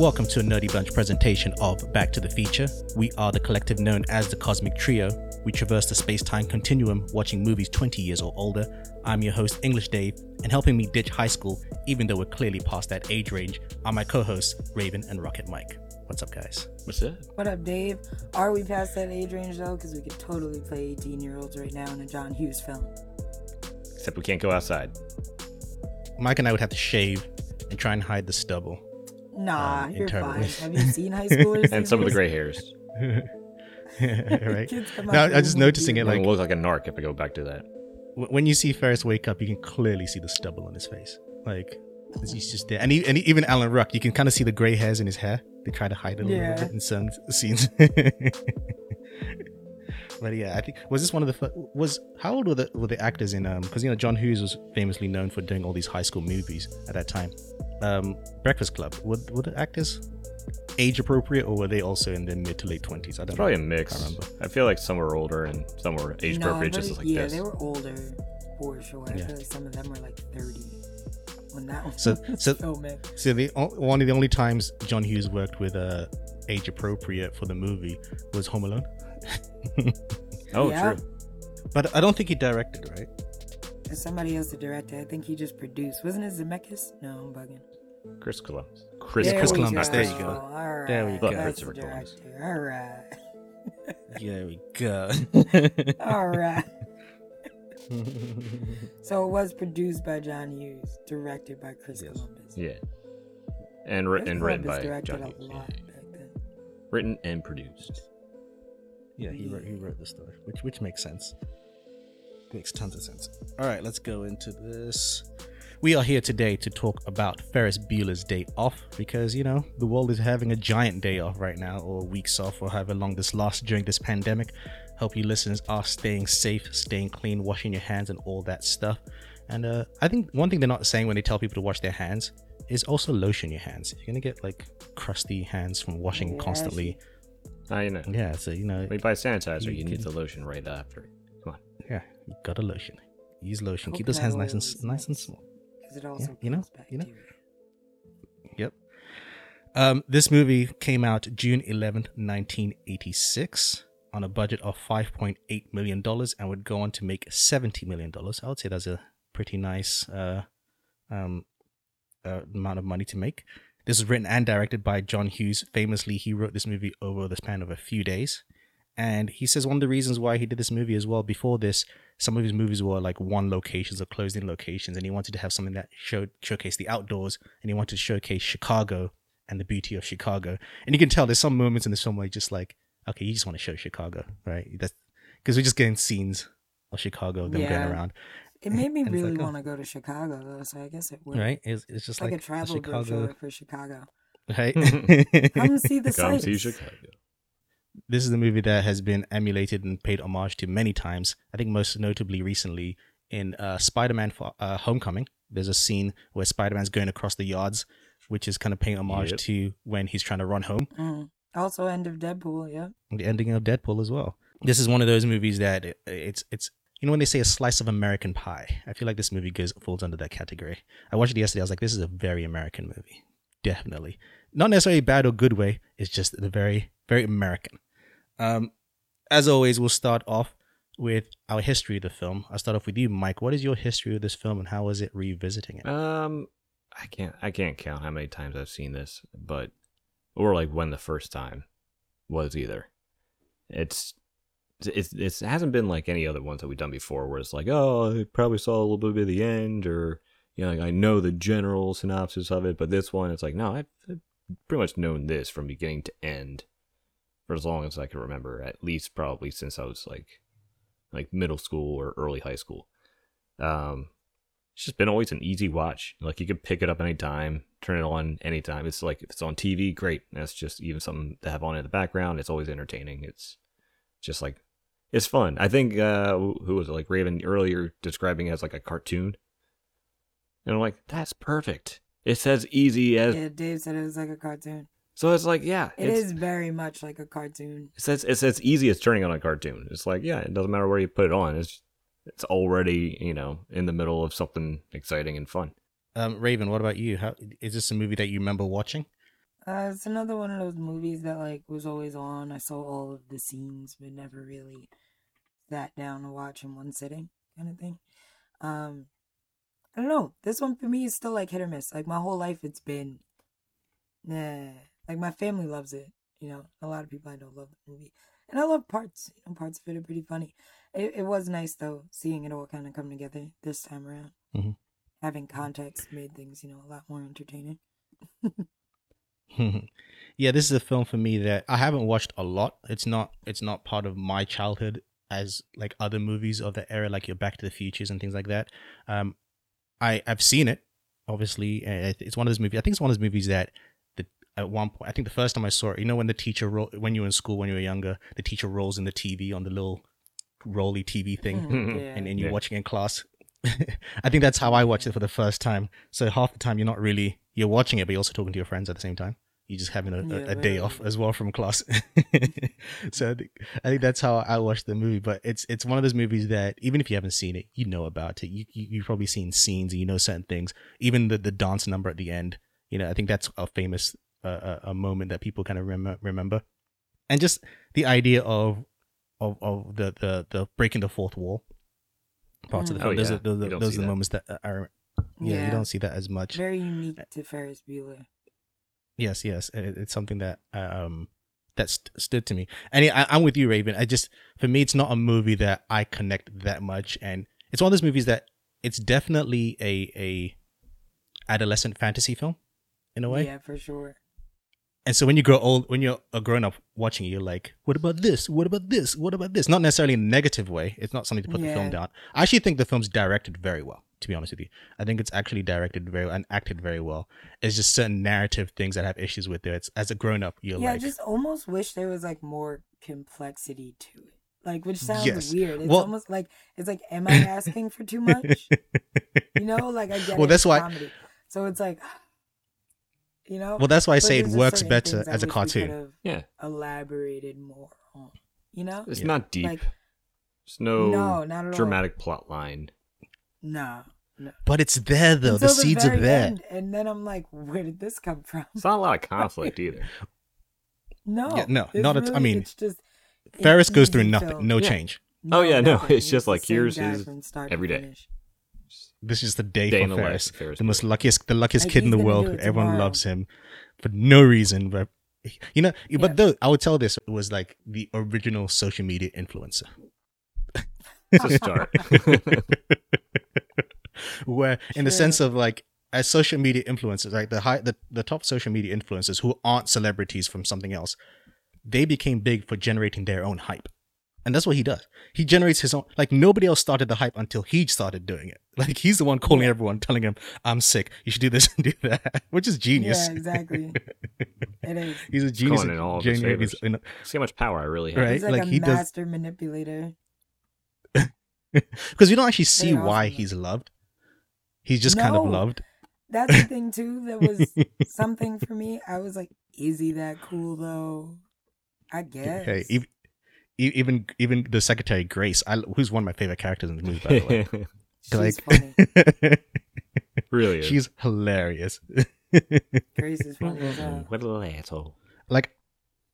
Welcome to a Nerdy Bunch presentation of Back to the Feature. We are the collective known as the Cosmic Trio. We traverse the space time continuum watching movies 20 years or older. I'm your host, English Dave, and helping me ditch high school, even though we're clearly past that age range, are my co hosts, Raven and Rocket Mike. What's up, guys? What's up? What up, Dave? Are we past that age range though? Because we could totally play 18 year olds right now in a John Hughes film. Except we can't go outside. Mike and I would have to shave and try and hide the stubble. Nah, Um, you're internally. fine. Have you seen high schoolers? And some of the gray hairs. right? Kids come No, out I'm just noticing it beard. Like, like look like a narc if I go back to that. when you see Ferris wake up, you can clearly see the stubble on his face. Like he's just there, and, he, and he- even Alan Ruck, you can kind of see the gray hairs in his hair. They try to hide it a little bit in some scenes. but yeah, I think was this one of the fir- was how old were the were the actors in um because you know John Hughes was famously known for doing all these high school movies at that time. Um, Breakfast Club were were the actors age appropriate or were they also in their mid to late twenties? I don't It's probably a mix. Can't remember. I feel like some were older and some were age No, appropriate, but just like yeah, this. they were older for sure. I feel like some of them were like 30 when that was So- so- filming. So the o- one of the only times John Hughes worked with uh, age appropriate for the movie was Home Alone. oh, Yeah. true. but I don't think he directed, right? There's somebody else to direct it. I think he just produced. Wasn't it Zemeckis? No, I'm bugging. Chris Columbus. Chris, There Chris Columbus, go. there you go. All right. There we go. That's Christopher the Columbus. All right. There we go. All right. So it was produced by John Hughes, directed by Chris Yes. Columbus. Yeah. And, writ- Chris and written by John Hughes. Yeah. Written and produced. yeah, he wrote he wrote the story, which which makes sense. Makes tons of sense. All right, let's go into this. We are here today to talk about Ferris Bueller's Day Off because you know the world is having a giant day off right now, or weeks off, or however long this lasts during this pandemic. Hope you listeners are staying safe, staying clean, washing your hands, and all that stuff. And uh, I think one thing they're not saying when they tell people to wash their hands is also lotion your hands. You're gonna get like crusty hands from washing Yeah, constantly. You know. Yeah, so you know, When you buy sanitizer, You you need can- the lotion right after. Come on. yeah, you gotta lotion. Use lotion. Keep those hands nice and nice and small. Because it also you know, you know. Yep. Um, this movie came out June 11th, 1986, on a budget of 5.8 million dollars, and would go on to make 70 million dollars. I would say that's a pretty nice uh, um, uh, amount of money to make. This was written and directed by John Hughes. Famously, he wrote this movie over the span of a few days. And he says one of the reasons why he did this movie as well, before this, some of his movies were like one locations or closed in locations, and he wanted to have something that showed showcase the outdoors, and he wanted to showcase Chicago and the beauty of Chicago. And you can tell there's some moments in this film where you're just like, okay, you just want to show Chicago, right? That's because we're just getting scenes of Chicago, them going around, It made me And really like, oh. want to go to Chicago, though, so I guess it would. right? It's, it's just like, like, a travel Chicago, brochure for Chicago. right? Come see the Come sights. see Chicago. This is the movie that has been emulated and paid homage to many times. I think most notably recently in uh, Spider-Man for, uh, Homecoming. There's a scene where Spider-Man's going across the yards, which is kind of paying homage Yep. to when he's trying to run home. Mm. Also, end of Deadpool, yeah. The ending of Deadpool as well. This is one of those movies that it, it's it's you know when they say a slice of American pie. I feel like this movie goes falls under that category. I watched it yesterday. I was like, this is a very American movie, definitely. Not necessarily bad or good way. It's just the very very American. Um, as always, we'll start off with our history of the film. I'll start off with you, Mike. What is your history of this film, and how is it revisiting it? Um, I can't. I can't count how many times I've seen this, but or like when the first time was either. It's it's it hasn't been like any other ones that we've done before, where it's like, oh, I probably saw a little bit of the end, or you know, like I know the general synopsis of it, but this one, it's like, no, I've, I've pretty much known this from beginning to end for as long as I can remember, at least probably since I was like like middle school or early high school. Um, it's just been always an easy watch. Like you can pick it up anytime, turn it on anytime. It's like if it's on TV, great. That's just even something to have on in the background. It's always entertaining. It's just like it's fun. I think uh who was it like Raven earlier describing it as like a cartoon. And I'm like, that's perfect. It says easy as Yeah, Dave said it was like a cartoon. So it's like, yeah, It it's, is very much like a cartoon. It says it's as easy as turning on a cartoon. It's like, yeah, it doesn't matter where you put it on. It's it's already, you know, in the middle of something exciting and fun. Um, Raven, what about you? How is this a movie that you remember watching? Uh, it's another one of those movies that like was always on. I saw all of the scenes, but never really sat down to watch in one sitting, kind of thing. Um, I don't know. This one for me is still like hit or miss. Like my whole life, it's been, nah. Like my family loves it. You know, a lot of people I know love the movie, and I love parts. You know, parts of it are pretty funny. It it was nice though, seeing it all kind of come together this time around. Mhm. Having context made things, you know, a lot more entertaining. yeah, this is a film for me that I haven't watched a lot. It's not it's not part of my childhood as like other movies of the era, like your Back to the Futures and things like that. Um, I I've seen it, obviously. It's one of those movies. I think it's one of those movies that at one point, I think the first time I saw it, you know, when the teacher ro- when you were in school when you were younger, the teacher rolls in the TV on the little rolly TV thing, Mhm, yeah. and, and you're Yeah. watching in class. I think that's how I watched it for the first time. So half the time you're not really you're watching it, but you're also talking to your friends at the same time. You're just having a, a, Yeah, a day off as well from class. so I think I think that's how I watched the movie. But it's it's one of those movies that even if you haven't seen it, you know about it. You, you you've probably seen scenes and you know certain things. Even the the dance number at the end. You know, I think that's a famous a, a moment that people kind of rem- remember. And just the idea of of of the the the breaking the fourth wall parts of the Mm. film. Oh, those yeah. are those, are- those are the that. moments that are re- yeah, you don't see that as much. Very unique to Ferris Bueller. Yes, yes, it, it's something that um that st- stood to me. And yeah, I, I'm with you, Raven. I just for me, it's not a movie that I connect that much, and it's one of those movies that it's definitely a a adolescent fantasy film in a way. Yeah, for sure. And so when you grow old, when you're uh, a grown up watching it, you're like, what about this? What about this? What about this? Not necessarily in a negative way. It's not something to put the film down. I actually think the film's directed very well, to be honest with you. I think it's actually directed very well and acted very well. It's just certain narrative things that I have issues with there. It's as a grown up, you're yeah, like, I just almost wish there was like more complexity to it. Like, which sounds Yes. weird. It's Well- almost like it's like, am I asking for too much? You know, like I get Well, it, that's why- comedy. So it's like, you know. well, that's why I But say it works better as a cartoon. could've Yeah, Elaborated more on. You know. it's Yeah. not deep. Like- There's no, No, not at all. dramatic plot line. No. no. But it's there though. Until the seeds are very there. end, and then I'm like, where did this come from? It's not a lot of conflict either. No. Yeah, no, not at- I mean, it's just an Ferris goes through nothing, film. no Yeah. change. Oh, yeah, no, nothing. it's just like, here's his start every day. finish. This is the day, Day for in the Ferris. the most luckiest, the luckiest Like, kid in the world. Everyone tomorrow. loves him for no reason. But you know, Yeah. but though I would tell this was like the original social media influencer. It's a start. where in the sense of like as social media influencers like the high the, the top social media influencers who aren't celebrities from something else they became big for generating their own hype and that's what he does he generates his own like nobody else started the hype until he started doing it like he's the one calling everyone telling him i'm sick you should do this and do that which is genius Yeah, exactly. it is. he's a genius going in all of his generating his- favors. See how much power I really have. Right. He's like, like, a he does- master manipulator. because you don't actually see Very why he's loved he's just kind of loved That's the thing too. That was something for me. I was like, is he that cool though? I guess. Hey, even, even even the secretary Grace, I, who's one of my favorite characters in the movie, by the way. She's like, funny. really she's hilarious. Grace is funny as hell. What a little asshole. like,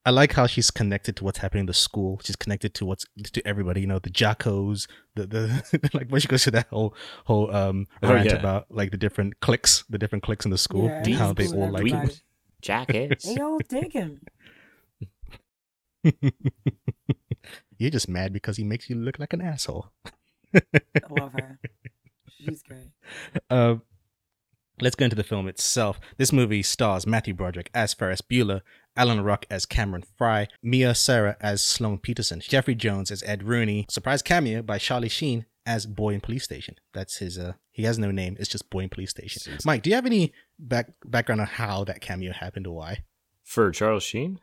I like how she's connected to what's happening in the school. She's connected to what's to everybody. You know, the Jackos, the the like when she goes to that whole whole um Oh, rant yeah. about like the different cliques, the different cliques in the school, Yeah, and how they all with like. everybody. Jackass. They all dig him. You're just mad because he makes you look like an asshole. I love her. She's great. Uh, let's go into the film itself. This movie stars Matthew Broderick as Ferris Bueller, Alan Ruck as Cameron Fry, Mia Sara as Sloane Peterson, Jeffrey Jones as Ed Rooney, surprise cameo by Charlie Sheen as Boy in Police Station. That's his. Uh, he has no name. It's just Boy in Police Station. Jeez. Mike, do you have any back background on how that cameo happened or why? For Charles Sheen?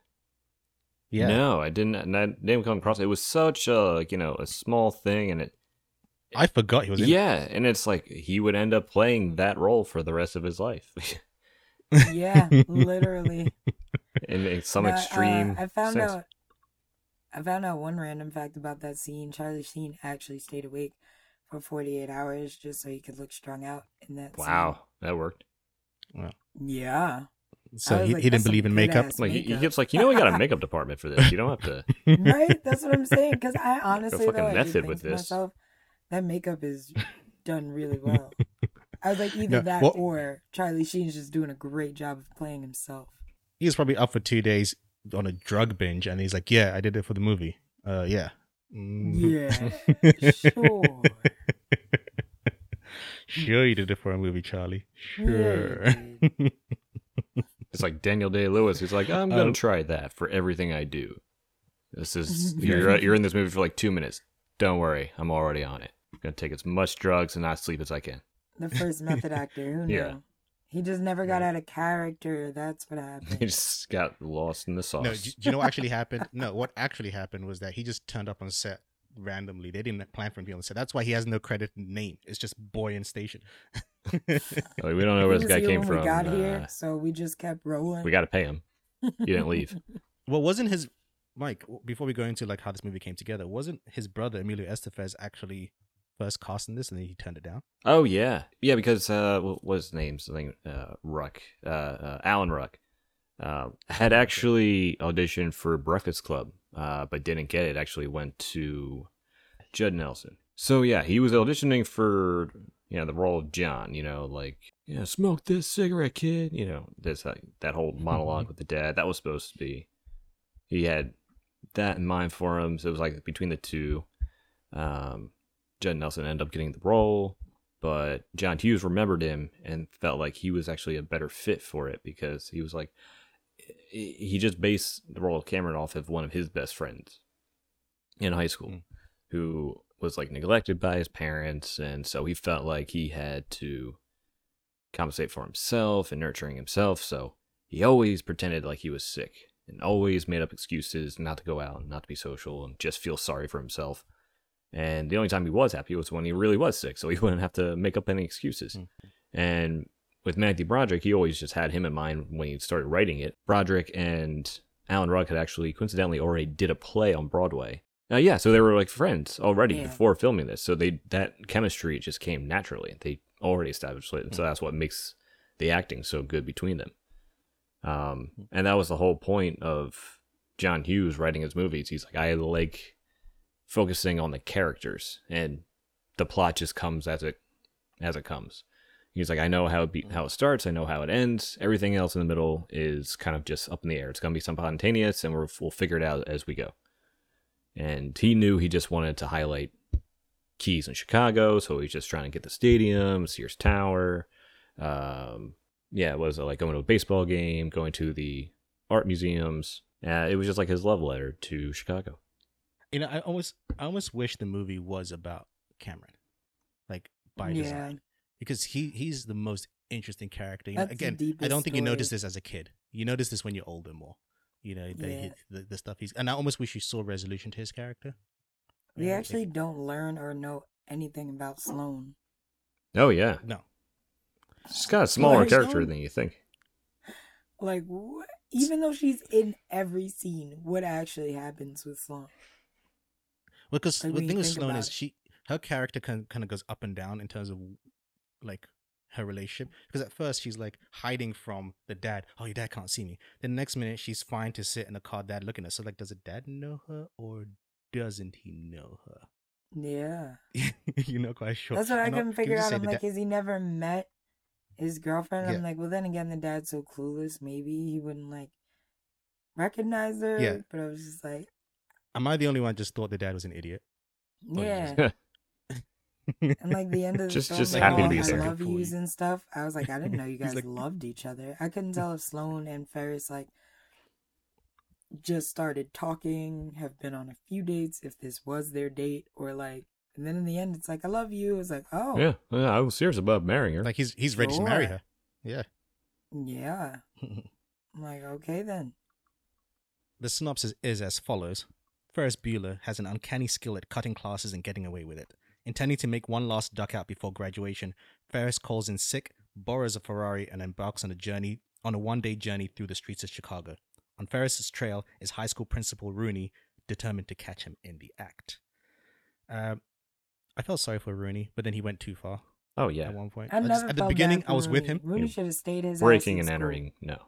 Yeah. No, I didn't. And I didn't come across. It was such a you know a small thing, and it. I forgot he was in. it. Yeah, and it's like he would end up playing that role for the rest of his life, Yeah, literally. in, in some No, uh, extreme. I found sense. out. I found out one random fact about that scene. Charlie Sheen actually stayed awake for 48 hours just so he could look strung out in that. Wow, that worked. Scene. Yeah. So he, like, he didn't believe in makeup. Like he, he makeup. keeps like, you know, we got a makeup department for this. You don't have to. right? That's what I'm saying. Because I honestly, fucking though, method with this. myself, that makeup is done really well. I was like, either No, that well- or Charlie Sheen's just doing a great job of playing himself. He was probably up for two days on a drug binge, and he's like, "Yeah, I did it for the movie. Uh, yeah, Mhm. Yeah, sure. sure, you did it for a movie, Charlie. Sure." dude. It's like Daniel Day Lewis. He's like, I'm gonna Um, try that for everything I do. This is you're you're in this movie for like two minutes. Don't worry, I'm already on it. I'm gonna take as much drugs and not sleep as I can. the first method actor. Who knew? Yeah. He just never got Right. out of character. That's what happened. He just got lost in the sauce. no, do, do you know what actually happened? No, what actually happened was that he just turned up on set randomly. They didn't plan for him to be on set. That's why he has no credit name. It's just boy in station. Like, we don't know where this guy came from. We got Uh, here, so we just kept rolling. we got to pay him. He didn't leave. well, wasn't his Mike? Before we go into like how this movie came together, wasn't his brother Emilio Estevez actually first cast in this, and then he turned it down? Oh yeah, yeah. Because uh, what was his name? Something uh, Ruck, uh, uh, Alan Ruck, uh, had actually auditioned for Breakfast Club, uh, but didn't get it. Actually, went to Judd Nelson. So yeah, he was auditioning for you know the role of John. You know, like yeah, smoke this cigarette, kid. You know, this uh, that whole monologue with the dad. That was supposed to be. He had that in mind for him. So it was like between the two. Um, Judd Nelson ended up getting the role, but John Hughes remembered him and felt like he was actually a better fit for it because he was like, he just based the role of Cameron off of one of his best friends in high school Mm. who was like neglected by his parents. And so he felt like he had to compensate for himself and nurturing himself. So he always pretended like he was sick and always made up excuses not to go out and not to be social and just feel sorry for himself. And the only time he was happy was when he really was sick, so he wouldn't have to make up any excuses. Mm. And with Matthew Broderick, he always just had him in mind when he started writing it. Broderick and Alan Ruck had actually coincidentally already did a play on Broadway. Uh, yeah, so they were like friends already Yeah. before filming this. So they that chemistry just came naturally. They already established it, and so that's what makes the acting so good between them. Um, and that was the whole point of John Hughes writing his movies. He's like, I like focusing on the characters, and the plot just comes as it as it comes. He's like, I know how it be, how it starts, I know how it ends. Everything else in the middle is kind of just up in the air. It's gonna be some spontaneous, and we're, we'll figure it out as we go. And he knew he just wanted to highlight keys in Chicago, so he's just trying to get the stadium, Sears Tower. Um, yeah, it was it like going to a baseball game, going to the art museums? Uh, it was just like his love letter to Chicago. You know, I almost, I almost wish the movie was about Cameron, like by yeah, design, because he he's the most interesting character. You know, again, I don't think you notice this as a kid. You notice this when you're older more. You know, the, Yeah. he- the the stuff he's, and I almost wish you saw resolution to his character. we Yeah, actually like- don't learn or know anything about Sloane. Oh yeah, no, she's got a smaller Like, character um, than you think. Like, what? even though she's in every scene, what actually happens with Sloane? because Like, the thing with think Sloane is it. she her character kind kind of goes up and down in terms of like her relationship. Because at first she's like hiding from the dad. Oh, your dad can't see me. Then the next minute she's fine to sit in the car, dad looking at her. So like, does the dad know her or doesn't he know her? Yeah, You're not quite sure. that's what I couldn't figure out. I'm like, dad- has he never met his girlfriend? Yeah. I'm like, well, then again, the dad's so clueless. Maybe he wouldn't like recognize her. Yeah. But I was just like, Am I the only one just thought the dad was an idiot? Yeah. Just- And like the end of the Just- film, just like, happy to be a I second love for yous and stuff. I was like, I didn't know you guys like- loved each other. I couldn't tell if Sloane and Ferris like just started talking, have been on a few dates, if this was their date, or like. And then in the end, it's like, I love you. It's like, oh, Yeah, yeah, I was serious about marrying her. like he's he's ready to marry her. Yeah. yeah. I'm like, okay then. The synopsis is as follows Ferris Bueller has an uncanny skill at cutting classes and getting away with it. Intending to make one last duck out before graduation, Ferris calls in sick, borrows a Ferrari, and embarks on a journey on a one-day journey through the streets of Chicago. On Ferris's trail is high school principal Rooney, determined to catch him in the act. Uh, I felt sorry for Rooney, but then he went too far oh yeah, at one point. I I never just- at the felt beginning, bad I was for with him. Rooney should have stayed his ass breaking in and school. entering. No,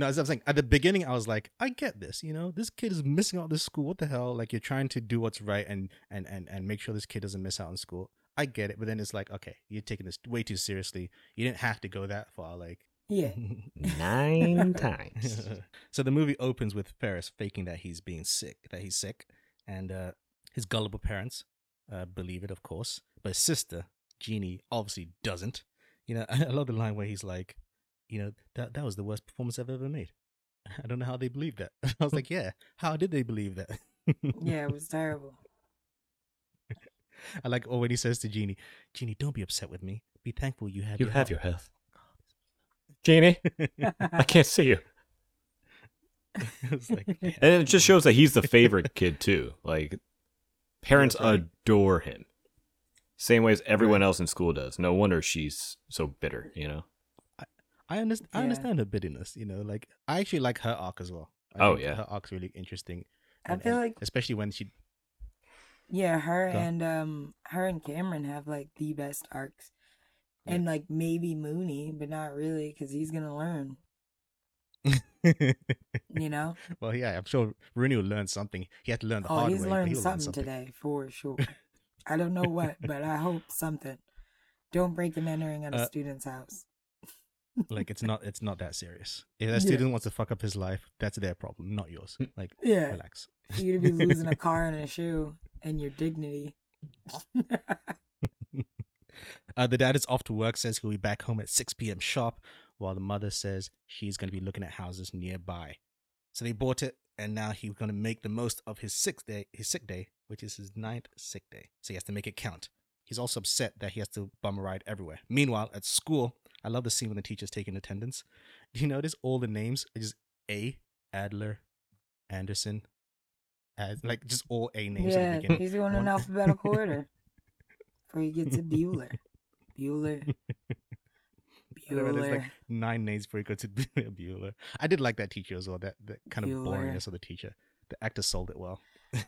No, as I'm saying, at the beginning, I was like, I get this. You know, this kid is missing out this school. What the hell? Like, you're trying to do what's right and and and and make sure this kid doesn't miss out in school. I get it, but then it's like, okay, you're taking this way too seriously. You didn't have to go that far. Like, Yeah. Nine times. so the movie opens with Ferris faking that he's being sick, that he's sick, and uh, his gullible parents uh, believe it, of course. But his sister, Jeannie, obviously doesn't. You know, I love the line where he's like, you know, that that was the worst performance I've ever made. I don't know how they believed that. I was like, yeah, how did they believe that? Yeah, it was terrible. I like, oh, when he says to Jeannie, Jeannie, don't be upset with me. Be thankful you have You your have health." your health. Jeannie, I can't see you. Like. And it just shows that he's the favorite kid too. Like parents right. adore him. Same way as everyone Right. else in school does. No wonder she's so bitter, you know? I understand. I understand her bitterness. You know, like I actually like her arc as well. I Oh, yeah. her arc's really interesting. I and- feel and like especially when she yeah, her Go. and um her and Cameron have like the best arcs. And like maybe Mooney, but not really cuz he's going to learn, you know? well, yeah, I'm sure Rooney will learn something. He had to learn the Oh, hard he's way. but learned he'll learn something, today for sure. I don't know what, but I hope something. Don't break and entering on a Uh, student's house. Like it's not it's not that serious. If a Yeah. student wants to fuck up his life, that's their problem, not yours. Mm. Like Yeah, relax. for you to be losing a car and a shoe and your dignity. Uh, the dad is off to work, says he'll be back home at 6 p.m. sharp, while the mother says she's going to be looking at houses nearby. So they bought it, and now he's going to make the most of his sick day, his sick day, which is his ninth sick day. So he has to make it count. He's also upset that he has to bum a ride everywhere. Meanwhile, at school, I love the scene when the teacher's taking attendance. Do you notice all the names are just A, Adler, Anderson, as like just all A names at yeah, the beginning. he's going in alphabetical order before you get to Bueller. Bueller. I know, there's like Bueller. nine names before you go to Bueller. I did like that teacher as well. That that kind of boringness of the teacher. The actor sold it well.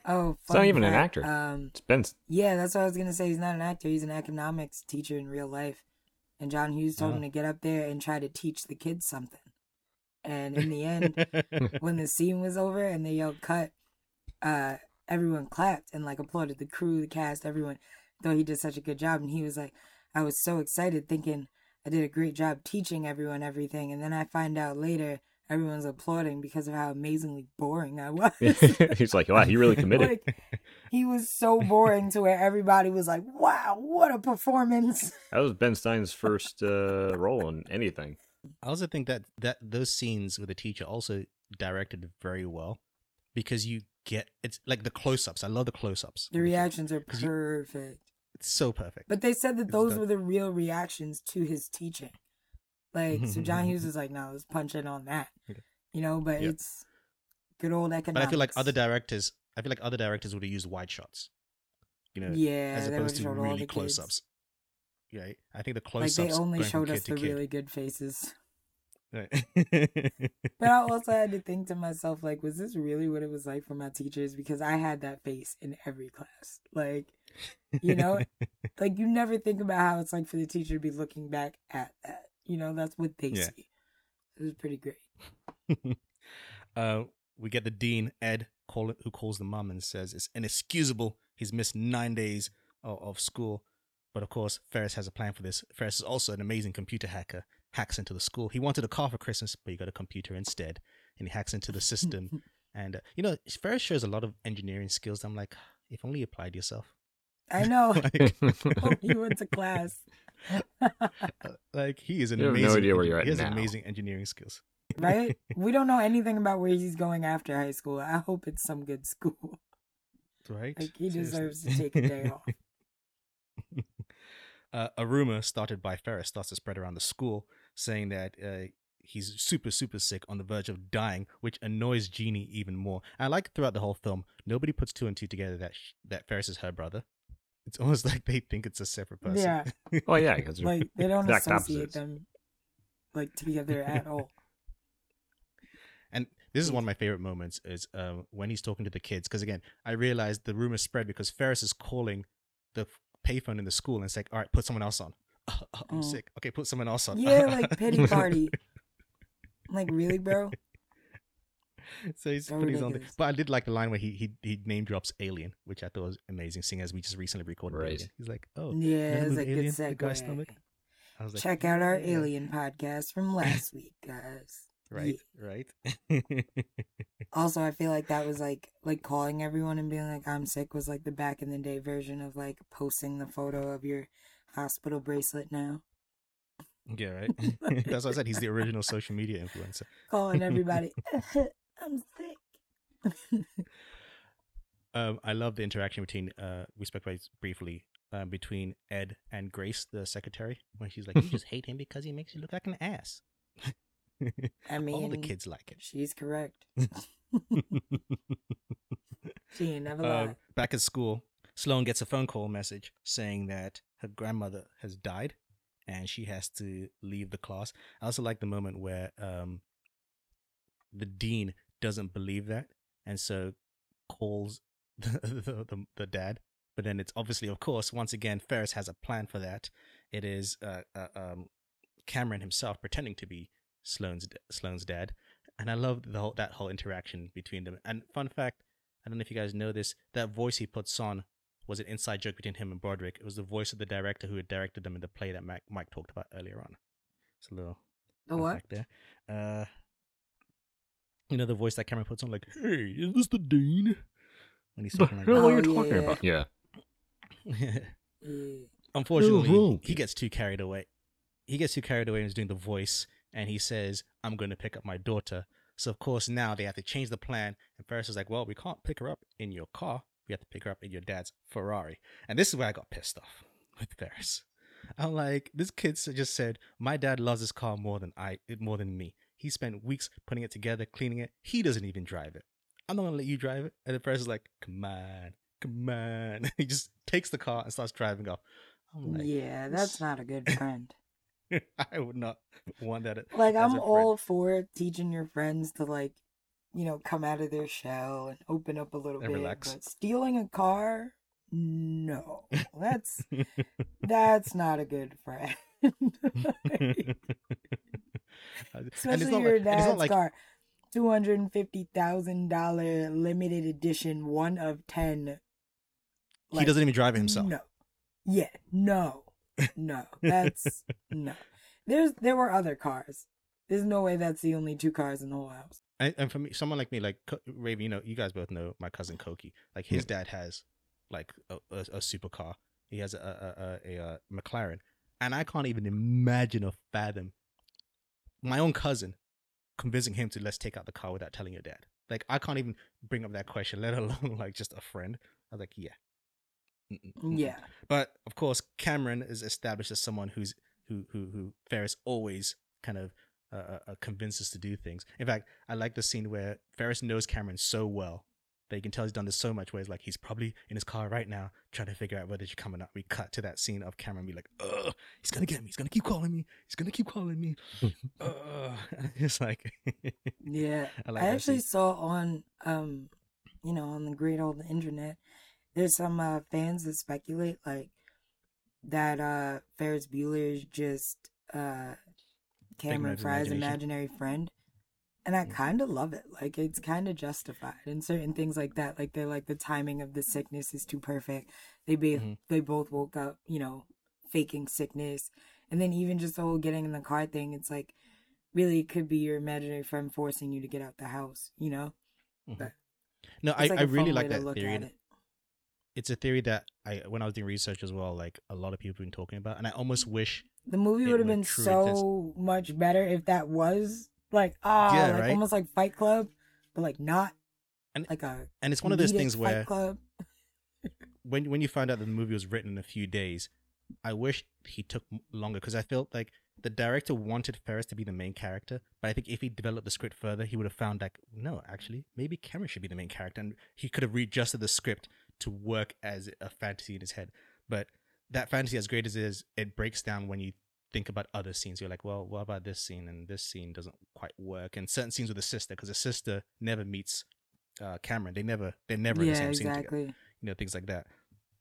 Oh, It's not fun even an actor. Um, It's been yeah, that's what I was gonna say. He's not an actor. He's an economics teacher in real life. And John Hughes told Oh. him to get up there and try to teach the kids something. And in the end, when the scene was over and they yelled cut, uh, everyone clapped and like applauded the crew, the cast, everyone. Though he did such a good job, and he was like, I was so excited, thinking I did a great job teaching everyone everything, and then I find out later everyone's applauding because of how amazingly boring I was. He's like, wow, he really committed. like he was so boring to where everybody was like, "Wow, what a performance!" that was Ben Stein's first uh, role in anything. I also think that that those scenes with the teacher also directed very well because you get it's like the close-ups. I love the close-ups. The reactions are 'Cause you- perfect. It's so perfect. But they said that It's those done- were the real reactions to his teaching. Like, so John Hughes is like, no, let's punch in on that. You know, but it's good old economics. But I feel like other directors, I feel like other directors would have used wide shots. You know, yeah, as opposed to really kids. close-ups. Yeah, I think the Like, close-ups they only showed us the really good faces. Right. But I also had to think to myself, like, was this really what it was like for my teachers? Because I had that face in every class. Like, you know, like you never think about how it's like for the teacher to be looking back at that. You know, that's what they Yeah. see. It was pretty great. uh, we get the dean Ed call, who calls the mom and says it's inexcusable. He's missed nine days of, of school, but of course Ferris has a plan for this. Ferris is also an amazing computer hacker. Hacks into the school. He wanted a car for Christmas, but he got a computer instead, and he hacks into the system. and uh, you know, Ferris shows a lot of engineering skills. I'm like, if only you applied yourself. I know. like, you went to class. uh, like he is an You have no amazing. idea where engi- you're at he has now. amazing engineering skills. right? We don't know anything about where he's going after high school. I hope it's some good school. Right? Like he Seriously. deserves to take a day off. uh, a rumor started by Ferris starts to spread around the school, saying that uh, he's super, super sick, on the verge of dying, which annoys Jeannie even more. I like throughout the whole film, nobody puts two and two together that sh- that Ferris is her brother. It's almost like they think it's a separate person. Yeah. oh yeah, because Like they don't Exact associate opposites. them like together at all. And this is one of my favorite moments is um, when he's talking to the kids. Because again, I realized the rumor spread because Ferris is calling the payphone in the school and it's like, all right, put someone else on. I'm Mm. sick. Okay, put someone else on. Yeah, like pity party. like, really, bro? so he's oh So putting his own thing. But I did like the line where he he he name drops Alien, which I thought was amazing. Seeing as we just recently recorded Right. Alien, he's like, "Oh, yeah, it's like Alien, good the guy's segue. stomach?" I was like, Check out our "Yeah." Alien podcast from last week, guys. Right, right. Also, I feel like that was like like calling everyone and being like, "I'm sick" was like the back in the day version of like posting the photo of your hospital bracelet now, yeah, right. That's why I said he's the original social media influencer. calling everybody, "I'm sick." Um, I love the interaction between uh, we spoke about briefly um, between Ed and Grace, the secretary, when she's like, "You just hate him because he makes you look like an ass." I mean, All the kids like it. She's correct. She ain't never Um, lied. back at school, Sloane gets a phone call message saying that her grandmother has died and she has to leave the class. I also like the moment where um, the dean doesn't believe that and so calls the, the, the, the dad. But then it's obviously, of course, once again, Ferris has a plan for that. It is uh, uh, um, Cameron himself pretending to be Sloane's Sloane's dad, and I love the whole, that whole interaction between them. And fun fact, I don't know if you guys know this, that voice he puts on was an inside joke between him and Broderick. It was the voice of the director who had directed them in the play that Mike, Mike talked about earlier on. It's a little fun what? there. Uh, you know the voice that Cameron puts on, like, "Hey, is this the dean?" When he's The talking like hell Oh, are you talking yeah. about? Yeah. that. Yeah. Mm. Unfortunately, wrong. he gets too carried away. He gets too carried away and is doing the voice, and he says, "I'm going to pick up my daughter." So of course now they have to change the plan, and Ferris is like, "Well, we can't pick her up in your car. We have to pick her up in your dad's Ferrari." And this is where I got pissed off with Ferris. I'm like, this kid just said, "My dad loves his car more than I, more than me. He spent weeks putting it together, cleaning it. He doesn't even drive it. I'm not gonna let you drive it." And the is like, "Come on, come on." he just takes the car and starts driving off. I'm like, yeah, that's not a good friend. I would not want that. Like I'm all for teaching your friends to like, you know, come out of their shell and open up a little And bit. relax. But stealing a car, no, that's that's not a good friend. and it's Especially not your like, dad's like... car. two hundred and fifty thousand dollar limited edition, one of ten. he doesn't even drive it himself. No. Yeah. No. No. That's no. There's there were other cars. There's no way that's the only two cars in the whole house. And, and for me, someone like me, like Raven, you know, you guys both know my cousin Koki. Like his dad has like a, a, a supercar. He has a a, a, a, a uh, McLaren, and I can't even imagine or fathom my own cousin convincing him to let's take out the car without telling your dad. Like I can't even bring up that question, let alone like just a friend. I was like, yeah, Mm-mm. Yeah. But of course, Cameron is established as someone who's who who who Ferris always kind of uh, uh, uh, convinces to do things. In fact, I like the scene where Ferris knows Cameron so well that you can tell he's done this so much. Where it's like he's probably in his car right now trying to figure out whether she's coming up. We cut to that scene of Cameron be like, "Ugh, he's gonna get me. He's gonna keep calling me. He's gonna keep calling me." Ugh. It's like, Yeah. I like I actually scene. saw on um you know, on the great old internet, there's some uh fans that speculate like that uh Ferris Bueller is just uh Cameron of Fry's imaginary friend. And I kind of love it. Like it's kind of justified and certain things like that. Like they're like the timing of the sickness is too perfect. They be Mhm. they both woke up, you know, faking sickness, and then even just the whole getting in the car thing. It's like really it could be your imaginary friend forcing you to get out the house. You know, no, I, like I really like that theory. it. It's a theory that I, when I was doing research as well, like a lot of people have been talking about, and I almost wish The movie would have been so much better if that was like ah, Yeah, like right? almost like Fight Club, but like not And- like a and it's one of those things Fight where Club. when when you find out that the movie was written in a few days, I wish he took longer because I felt like the director wanted Ferris to be the main character, but I think if he developed the script further, he would have found like no, actually, maybe Cameron should be the main character, and he could have readjusted the script to work as a fantasy in his head. But that fantasy, as great as it is, it breaks down when you think about other scenes. You're like, well, what about this scene? And this scene doesn't quite work. And certain scenes with the sister, because the sister never meets uh, Cameron. They never, they're never in the yeah, same scene together. You know, things like that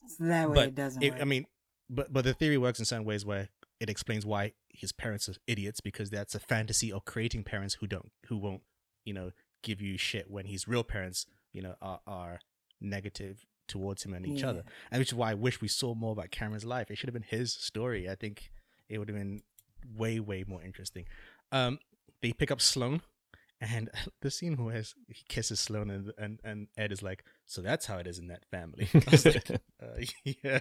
So that way but it doesn't. it, work. I mean, but but the theory works in certain ways where it explains why his parents are idiots because that's a fantasy of creating parents who don't who won't you know give you shit when his real parents you know are are negative towards him and each other and which is why I wish we saw more about Cameron's life. It should have been his story. I think it would have been way, way more interesting. Um, they pick up Sloane, and the scene where he kisses Sloane, and, and and Ed is like, "So that's how it is in that family." I was like, uh, "Yeah."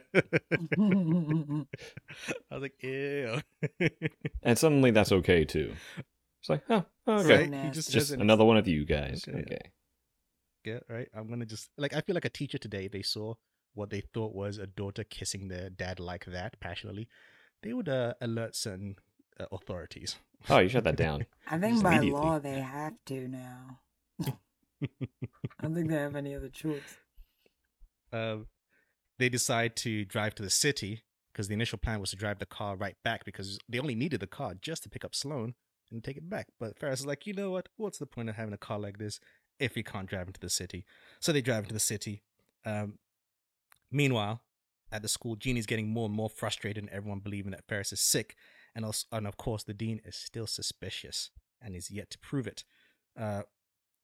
I was like, "Ew." and suddenly that's okay too. It's like, oh, okay. Right? He just Just another one of you guys. Okay, Okay. yeah. Yeah, right. I'm gonna just like I feel like a teacher today. They saw what they thought was a daughter kissing their dad like that passionately. They would uh, alert certain uh, authorities. Oh, you shut that down. I think by law they have to now. I don't think they have any other choice. um, they decide to drive to the city because the initial plan was to drive the car right back because they only needed the car just to pick up Sloane and take it back. But Ferris is like, you know what? What's the point of having a car like this if we can't drive into the city? So they drive into the city. Um, meanwhile, at the school, Jeannie's getting more and more frustrated, and everyone believing that Ferris is sick. And also, and of course, the dean is still suspicious and is yet to prove it. Uh,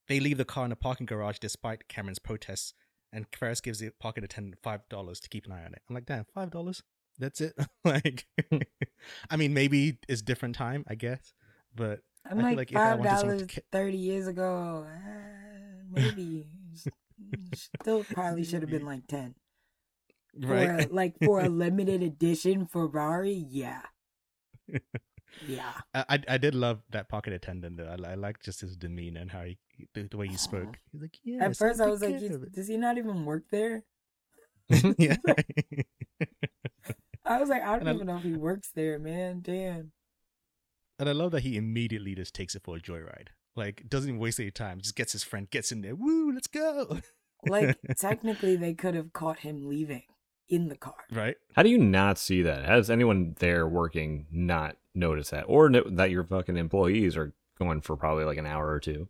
they leave the car in a parking garage despite Cameron's protests, and Ferris gives the parking attendant five dollars to keep an eye on it. I'm like, damn, five dollars? That's it? like, I mean, maybe it's different time, I guess, but I'm I feel like, like if I five wanted someone dollars to thirty years ago. Uh, maybe still probably should have been like ten. For right? a, like for a limited edition Ferrari, yeah, yeah. I, I I did love that pocket attendant though. I, I like just his demeanor and how he the, the way he uh-huh. spoke. He's like, yeah. At first, I was like, does he not even work there? yeah. I was like, I don't I- even know if he works there, man. Damn. and I love that he immediately just takes it for a joyride. Like, doesn't even waste any time. Just gets his friend, gets in there. Woo, let's go. Like technically, they could have caught him leaving in the car. right? How do you not see that? How does anyone there working not notice that? Or no- that your fucking employees are going for probably like an hour or two?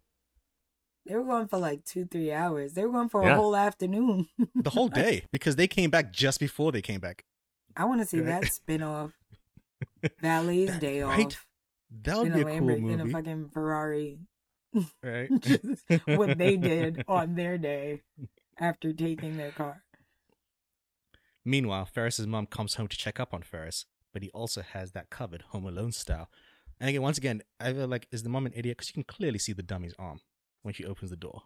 They were going for like two, three hours. They were going for Yeah. a whole afternoon. The whole day because they came back just before they came back. I want to see Right. that spin off. Valet's That- day right? off. That would in be a a cool Lamborghini, in a fucking Ferrari. right? what they did on their day after taking their car. Meanwhile, Ferris's mom comes home to check up on Ferris, but he also has that covered, Home Alone style. And again, once again, I feel like is the mom an idiot because you can clearly see the dummy's arm when she opens the door.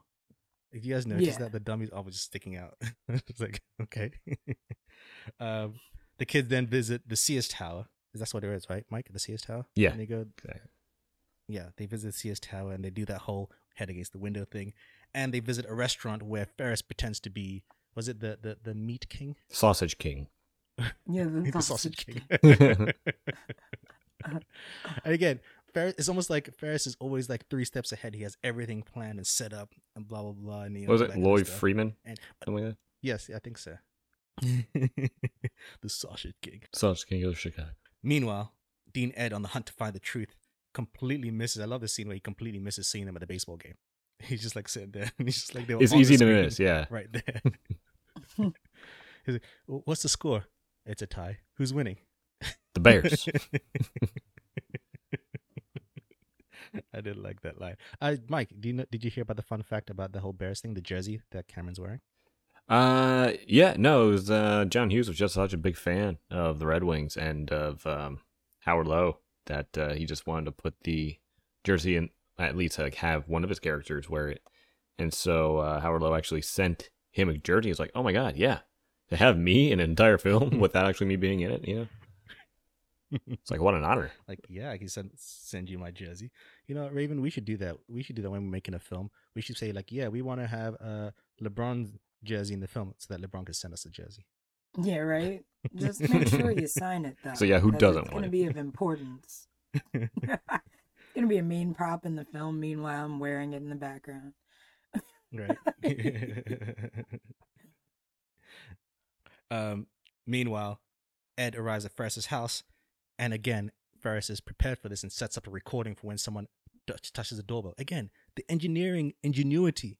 If you guys notice Yeah. that the dummy's arm is just sticking out, it's like okay. um, the kids then visit the Sears Tower. Is that's what it is, right, Mike? The Sears Tower. Yeah. And they go Exactly. yeah, they visit the Sears Tower and they do that whole head against the window thing, and they visit a restaurant where Ferris pretends to be was it the the, the Meat King, Sausage King. Yeah, the, the Sausage King. King. and again, Ferris it's almost like Ferris is always like three steps ahead. He has everything planned and set up and blah blah blah. And, you know, was it that kind of Lloyd stuff. Freeman? And- uh, Something like? Yes, I think so. the Sausage King. Sausage King of Chicago. Meanwhile, Dean Ed on the hunt to find the truth completely misses. I love the scene where he completely misses seeing them at the baseball game. He's just like sitting there, and he's just like, they were It's easy to miss, yeah. right there. Like, What's the score? It's a tie. Who's winning? The Bears. I did like that line. Uh, Mike, do you know? Did you hear about the fun fact about the whole Bears thing? The jersey that Cameron's wearing. Uh, yeah, no, it was uh, John Hughes was just such a big fan of the Red Wings and of um, Howard Lowe that uh, he just wanted to put the jersey in at least like have one of his characters wear it. And so uh, Howard Lowe actually sent him a jersey. He's like, "Oh my god, yeah, to have me in an entire film without actually me being in it, you know." It's like what an honor. Like, yeah, I can send send you my jersey. You know, Raven, we should do that. We should do that when we're making a film. We should say like, yeah, we want to have uh LeBron's jersey in the film, so that LeBron can send us a jersey. Yeah, right. Just make sure you sign it though. So, yeah, who doesn't It's want going to it? be of importance. It's going to be a main prop in the film. Meanwhile, I'm wearing it in the background. right. um. Meanwhile, Ed arrives at Ferris's house, and again, Ferris is prepared for this and sets up a recording for when someone t- touches the doorbell. Again, the engineering ingenuity.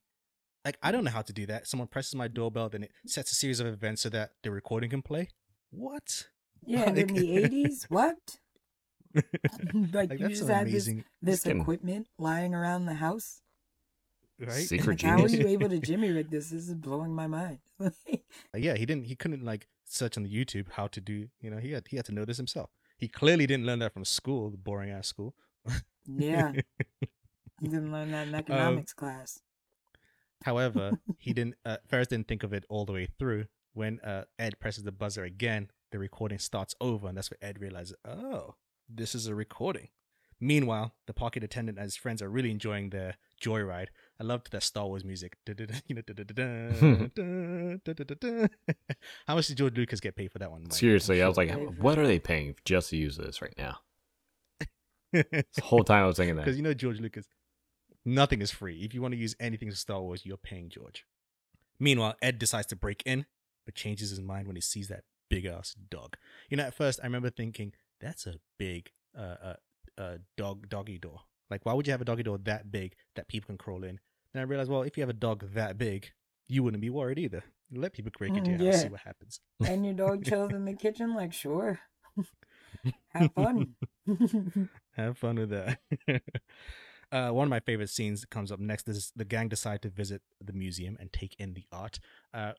Like I don't know how to do that. Someone presses my doorbell, then it sets a series of events so that the recording can play. What? Yeah, in the 80s? What? like, like you that's just had this, amazing, this Skin. equipment lying around the house. right? Secret Like, how are you able to jimmy rig this? This is blowing my mind. Uh, yeah, he didn't. He couldn't like search on the YouTube how to do. You know, he had he had to know this himself. He clearly didn't learn that from school, the boring ass school. yeah, he didn't learn Um, that in economics class. However, he didn't. Uh, Ferris didn't think of it all the way through. When uh, Ed presses the buzzer again, the recording starts over, and that's where Ed realizes, oh, this is a recording. Meanwhile, the pocket attendant and his friends are really enjoying their joyride. I loved that Star Wars music. How much did George Lucas get paid for that one? Mike? Seriously, I was like, what are they paying just to use this right now? The whole time I was thinking that. Because you know George Lucas, nothing is free. If you want to use anything to Star Wars, you're paying George. Meanwhile, Ed decides to break in, but changes his mind when he sees that big ass dog. You know, at first I remember thinking that's a big uh, uh, uh dog doggy door. Like, why would you have a doggy door that big that people can crawl in? Then I realized, well, if you have a dog that big, you wouldn't be worried either. Let people break into your Mm, house, see what happens. And your dog chills in the kitchen, like sure, have fun. Have fun with that. uh, one of my favorite scenes that comes up next is the gang decide to visit the museum and take in the art. Uh,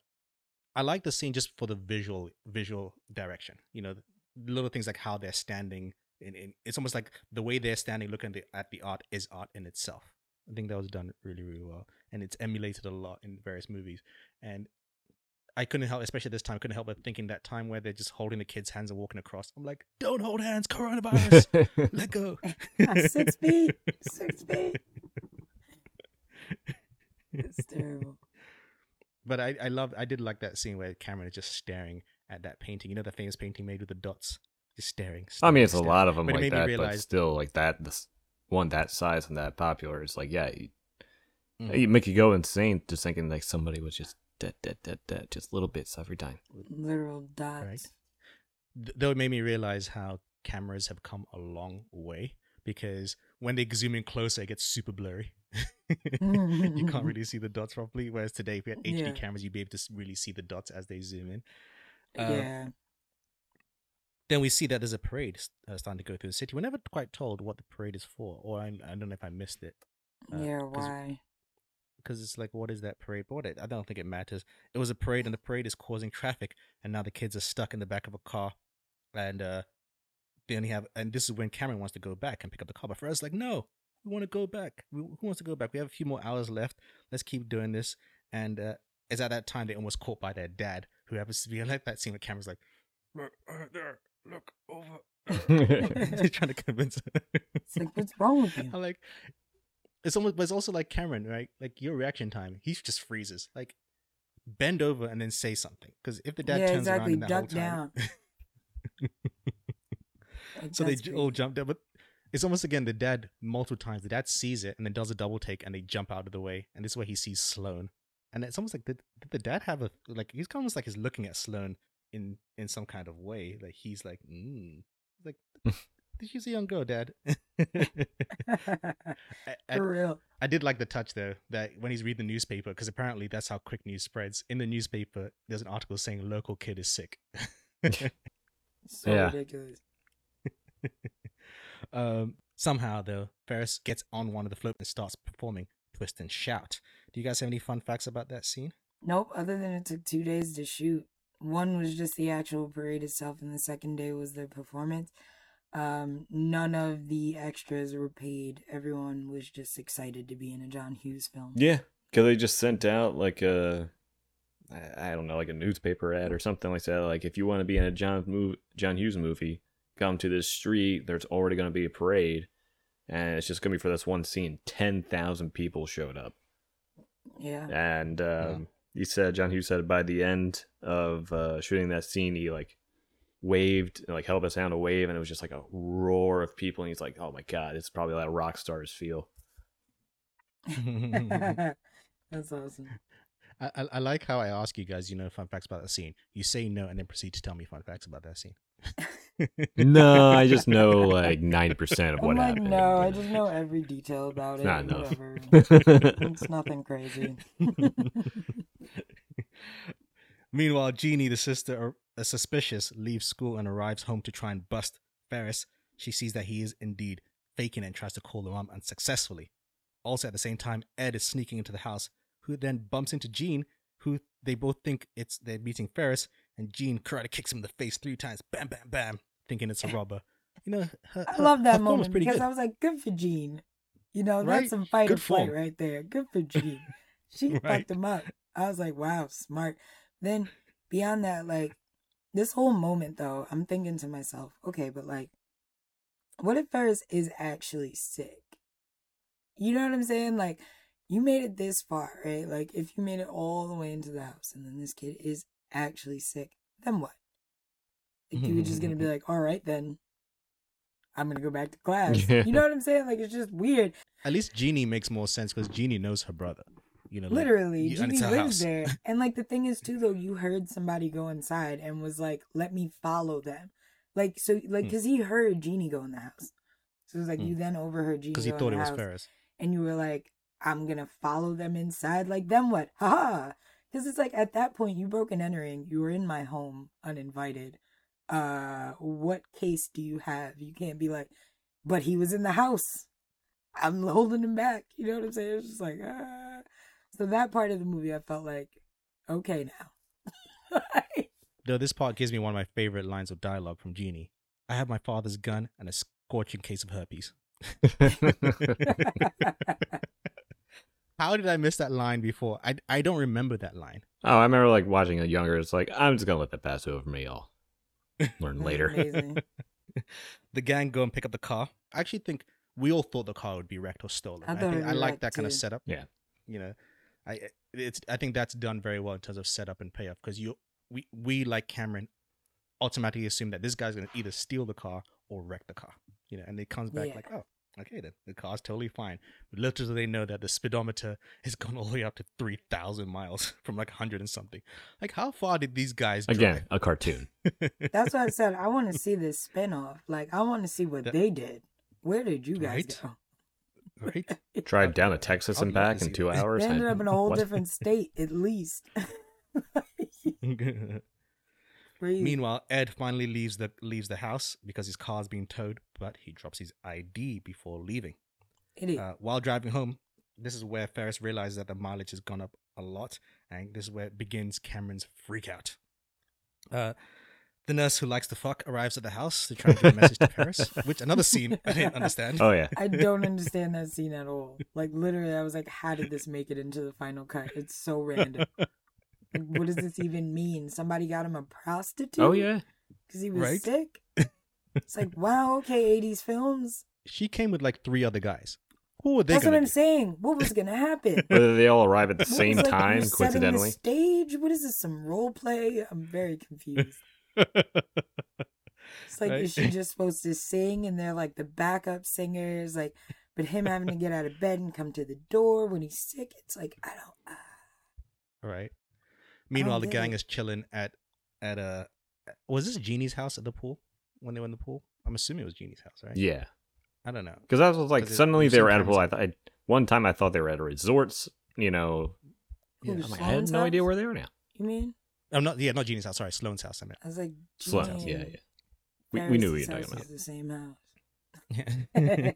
I like the scene just for the visual visual direction. You know, little things like how they're standing. In, in it's almost like the way they're standing, looking at the, at the art, is art in itself. I think that was done really, really well, and it's emulated a lot in various movies. And I couldn't help, especially this time, couldn't help but thinking that time where they're just holding the kids' hands and walking across. I'm like, don't hold hands, coronavirus. Let go. Six feet, six feet. It's terrible. But I, I love, I did like that scene where Cameron is just staring at that painting. You know, the famous painting made with the dots, just staring. I mean, it's a lot of them But like made me that, but still, like that, this one that size and that popular, it's like, yeah, you, Mhm. you make you go insane just thinking like somebody was just dead, dead, dead, dead, just little bits every time. Literal dots. Right. Though it made me realize how cameras have come a long way because when they zoom in closer, it gets super blurry. you can't really see the dots properly. Whereas today, if we had HD Yeah. cameras, you'd be able to really see the dots as they zoom in. Uh, yeah. Then we see that there's a parade uh, starting to go through the city. We're never quite told what the parade is for, or I, I don't know if I missed it. uh, yeah. Why? because it's like, what is that parade? But what it, I don't think it matters. It was a parade, and the parade is causing traffic, and now the kids are stuck in the back of a car, and uh, they only have, and this is when Cameron wants to go back and pick up the car. But for us, like, no, we want to go back. We, who wants to go back? We have a few more hours left. Let's keep doing this. And uh, it's at that time they almost caught by their dad, who happens to be I like that scene where Cameron's like, look uh, there, look over. He's trying to convince her. It's like, what's wrong with you? I like it's almost but it's also like Cameron, right? Like your reaction time, he just freezes. Like bend over and then say something. Because if the dad Yeah, turns exactly. around in that whole Duck time, Like, so they that's j- all jump down. But it's almost again the dad multiple times. The dad sees it and then does a double take and they jump out of the way. And this is where he sees Sloane. And it's almost like did, did the dad have a like he's almost like he's looking at Sloane in in some kind of way. Like he's like, mm. like she's a young girl, dad. I- I- For real. I did like the touch though that when he's reading the newspaper because apparently that's how quick news spreads. In the newspaper, there's an article saying local kid is sick. So Yeah. ridiculous. um, somehow though, Ferris gets on one of the floats and starts performing "Twist and Shout." Do you guys have any fun facts about that scene? Nope, other than it took two days to shoot. One was just the actual parade itself, and the second day was the performance. Um, none of the extras were paid. Everyone was just excited to be in a John Hughes film. Yeah, because they just sent out like a, I don't know, like a newspaper ad or something like that. Like if you want to be in a John mov- John Hughes movie, come to this street. There's already going to be a parade, and it's just going to be for this one scene. Ten thousand people showed up, Yeah. and um, he said John Hughes said by the end of uh, shooting that scene, he like waved, like held us down to wave, and it was just like a roar of people. And he's like, "Oh my god, it's probably like a rock stars feel." That's awesome. I, I I like how I ask you guys, you know, fun facts about that scene. You say no and then proceed to tell me fun facts about that scene. no, I just know like ninety percent of I'm what like, happened. no, I just know every detail about it. not enough. It's nothing crazy. Meanwhile, Jeannie, the sister, uh, suspicious, leaves school and arrives home to try and bust Ferris. she sees that he is indeed faking and tries to call the mom unsuccessfully. Also, at the same time, Ed is sneaking into the house, who then bumps into Jean, who they both think it's they're meeting Ferris, and Jean karate kicks him in the face three times, bam, bam, bam, thinking it's a eh, robber. You know, her, I her- love that moment because good. I was like, good for Jean. You know, Right? that's some fight Good or flight right there. Good for Jean. She Right. fucked him up. I was like, wow, smart. Then beyond that, like this whole moment though, I'm thinking to myself, okay, but like, what if Ferris is actually sick? You know what I'm saying? Like, you made it this far, right? Like, if you made it all the way into the house and then this kid is actually sick, then what? Like, you were just gonna be like, all right, then I'm gonna go back to class. Yeah. You know what I'm saying? Like, it's just weird. At least Jeannie makes more sense because Jeannie knows her brother. You know, like, Literally, you- and Jeannie lives house. there. And like the thing is too though, you heard somebody go inside and was like, "Let me follow them." Like so, like Hmm. because he heard Jeannie go in the house. So it was like Hmm. you then overheard Jeannie because he go thought in it the was house, Ferris. and you were like, "I'm gonna follow them inside." Like then what? Ha! Because it's like at that point you broke an entering. You were in my home uninvited. Uh, what case do you have? You can't be like, but he was in the house. I'm holding him back. You know what I'm saying? It's just like, ah. So that part of the movie, I felt like, okay now. Though this part gives me one of my favorite lines of dialogue from Jeannie. I have my father's gun and a scorching case of herpes. How did I miss that line before? I, I don't remember that line. Oh, I remember like watching it younger. It's like I'm just gonna let that pass over me. I'll learn That's later. The gang go and pick up the car. I actually think we all thought the car would be wrecked or stolen. I I, think I like wrecked that kind of setup. Yeah. You know, I it's I think that's done very well in terms of setup and payoff because you we we like Cameron automatically assume that this guy's gonna either steal the car or wreck the car. You know, and it comes back Yeah. like, oh, okay, then the car's totally fine. Little do they know that the speedometer has gone all the way up to three thousand miles from like hundred and something. Like, how far did these guys Again, a cartoon. That's why I said I want to see this spinoff. Like, I want to see what That- they did. Where did you guys Right? go? right? Drive down to Texas I'd and back in two hours. They ended up in a whole what? different state, at least. Crazy. Meanwhile, Ed finally leaves the leaves the house because his car's being towed, but he drops his ID before leaving. Uh, while driving home, this is where Ferris realizes that the mileage has gone up a lot, and this is where it begins Cameron's freak out. Uh, the nurse who likes to fuck arrives at the house to try and give a message to Ferris, which another scene I didn't understand. Oh yeah. I don't understand that scene at all. Like literally, I was like, "How did this make it into the final cut?" It's so random. Like, what does this even mean? Somebody got him a prostitute? Oh yeah. because he was Right? sick. It's like, wow, okay, '80s films. She came with like three other guys. Who were they That's what gonna I'm do? saying. What was gonna happen? Whether they all arrive at the What same was, like, time, you coincidentally. The stage? What is this? Some role play? I'm very confused. It's like, Right? is she just supposed to sing and they're like the backup singers? Like, but him having to get out of bed and come to the door when he's sick, it's like, I don't. Uh, right. Meanwhile, the gang it. is chilling at at a. Was this Jeannie's house at the pool when they were in the pool? I'm assuming it was Jeannie's house, right? Yeah. I don't know. Because I was like suddenly they were at a pool. I Cameron's thought I, one time I thought they were at a resorts. You know, Yeah. I'm like, I had Sloane's no idea where they are now. You mean? I'm not. Yeah, not Jeannie's house. Sorry, Sloane's house. I meant. I was like, Sloane's Gene house. Yeah, and yeah. We, we knew what Ferris's were house talking about. the same house.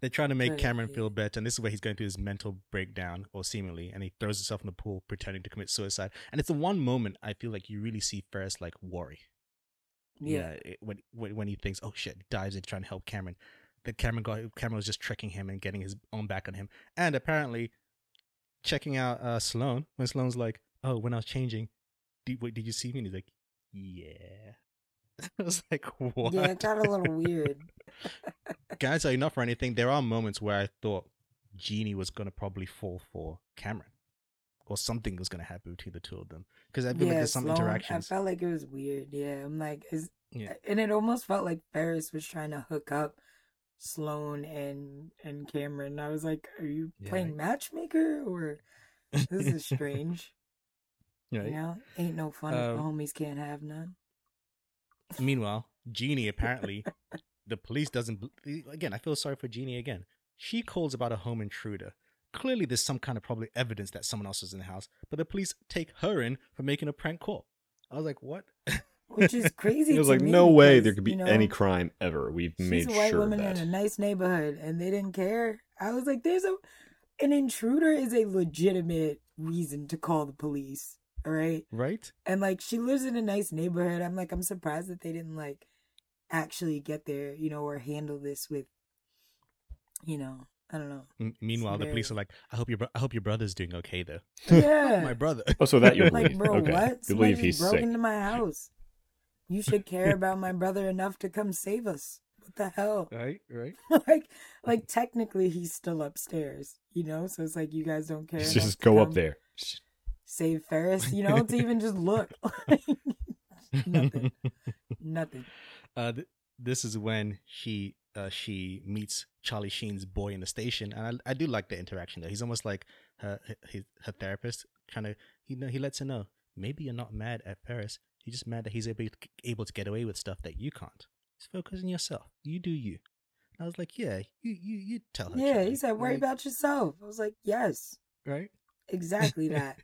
They're trying to make Cameron yeah. feel better, and this is where he's going through his mental breakdown, or seemingly, and he throws himself in the pool, pretending to commit suicide. And it's the one moment I feel like you really see Ferris like worry. Yeah. it- when, when when he thinks, "Oh shit," dives in trying to help Cameron. That Cameron got Cameron was just tricking him and getting his own back on him, and apparently checking out uh, Sloane when Sloane's like, "Oh, when I was changing, did, wait, did you see me?" And he's like, "Yeah." I was like, "What?" Yeah, it got a little weird. Guys, are not for anything? There are moments where I thought Jeannie was gonna probably fall for Cameron, or something was gonna happen between the two of them. Because I feel like yeah, there's some Sloane, I felt like it was weird. Yeah, I'm like, is Yeah. and it almost felt like Ferris was trying to hook up Sloane and and Cameron. I was like, are you Yeah, playing matchmaker or this is strange? Right? You know, ain't no fun if the Um, homies can't have none. Meanwhile, Jeannie apparently, the police doesn't. Again, I feel sorry for Jeannie again. She calls about a home intruder. Clearly, there's some kind of probably evidence that someone else is in the house, but the police take her in for making a prank call. I was like, what? which is crazy. It was to like me no way because, there could be you know, any crime ever. We've She's made a white sure woman that. in a nice neighborhood, and they didn't care. I was like, "There's a an intruder is a legitimate reason to call the police, all right?" Right? And like, she lives in a nice neighborhood. I'm like, I'm surprised that they didn't like actually get there, you know, or handle this with, you know, I don't know. M- meanwhile, the police are like, "I hope your bro- I hope your brother's doing okay though." Yeah, My brother. Oh, so that you like, believe? bro, okay. what? You believe Somebody he's broke sick? into my house. You should care about my brother enough to come save us. What the hell? Right? Right? like, like technically he's still upstairs, you know. So it's like you guys don't care. enough Just to go up there. Save Ferris, you know, to even just look. nothing, nothing. Uh, th- this is when she uh, she meets Charlie Sheen's boy in the station, and I, I do like the interaction there. He's almost like her her, her therapist, kind of. you know he lets her know maybe you're not mad at Ferris. You're just mad that he's able to, able to get away with stuff that you can't. Just focus on yourself. You do you. And I was like, yeah, you you you tell her. Yeah, Charlie. he said, "Worry Like, about yourself." I was like, "Yes, right." exactly that.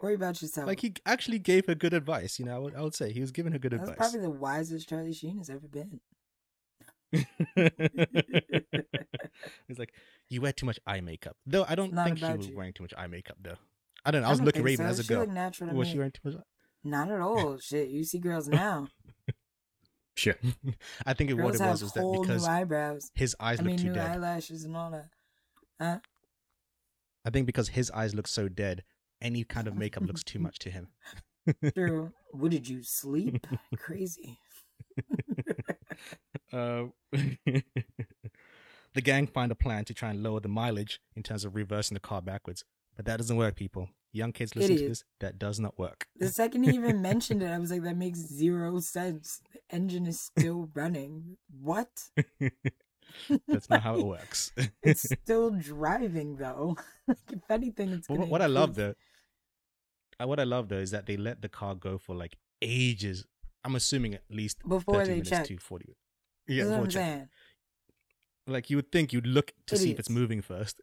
Worry about yourself." Like he actually gave her good advice. You know, I would, I would say he was giving her good That's advice. probably the wisest Charlie Sheen has ever been. He's like, you wear too much eye makeup. Though I don't think she was you. wearing too much eye makeup though. I don't know. I was looking Raven so. as a She girl. natural Was me. she wearing too much? Not at all. Shit, you see girls now. Sure. I think it, what it have was was that because eyebrows. his eyes I mean, too new dead. eyelashes and all that. Huh? I think because his eyes look so dead, any kind of makeup looks too much to him. True. What did you sleep? Crazy. Uh, the gang find a plan to try and lower the mileage in terms of reversing the car backwards, but that doesn't work. People, young kids listen to this. That does not work. The second he even mentioned it, I was like, that makes zero sense. The engine is still running. What? That's not how it works. It's still driving though. like, if anything, it's gonna what, what I love improve. though, uh, what I love though is that they let the car go for like ages. I'm assuming at least Before 30 they minutes check. to 40. Yeah, before I'm check. saying. Like you would think you'd look to see if it's moving first.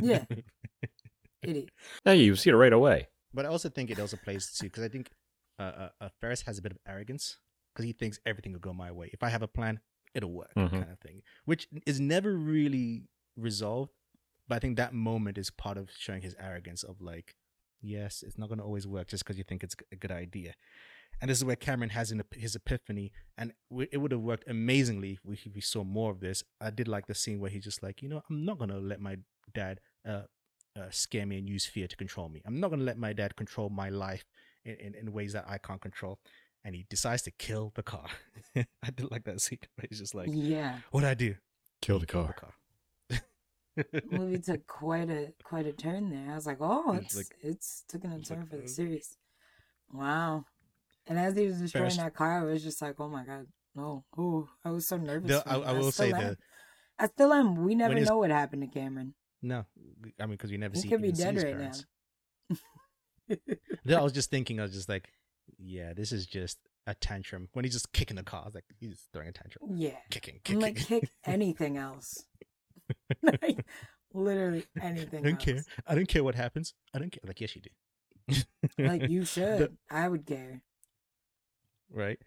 Yeah. Idiot. Hey, you see it right away. But I also think it also plays too because I think uh, uh, uh, Ferris has a bit of arrogance because he thinks everything will go my way. If I have a plan, it'll work, Mhm. kind of thing, which is never really resolved. But I think that moment is part of showing his arrogance of like, yes, it's not going to always work just because you think it's a good idea. And this is where Cameron has an, his epiphany, and w- it would have worked amazingly if we, if we saw more of this. I did like the scene where he's just like, you know, I'm not gonna let my dad uh, uh, scare me and use fear to control me. I'm not gonna let my dad control my life in, in, in ways that I can't control. And he decides to kill the car. I did like that scene where he's just like, yeah. "What I do? Kill the car." Kill car. The movie took quite a quite a turn there. I was like, oh, It's it's like- it's taking a it's turn like, for the series. Wow. And as he was destroying Ferris- that car, I was just like, oh my god, no. Oh, I was so nervous. The- for I, him. I will say am. that I still am. We never know what happened to Cameron. no, I mean because we never He see. could be dead right parents. now. Then I was just thinking, I was just like, yeah, this is just a tantrum. When he's just kicking the car, like, he's throwing a tantrum, yeah. kicking, kicking. like, kick anything else. like, literally anything I don't else. care. I don't care what happens. I don't care. Like, yes, you do. Like, you should. I would care. right?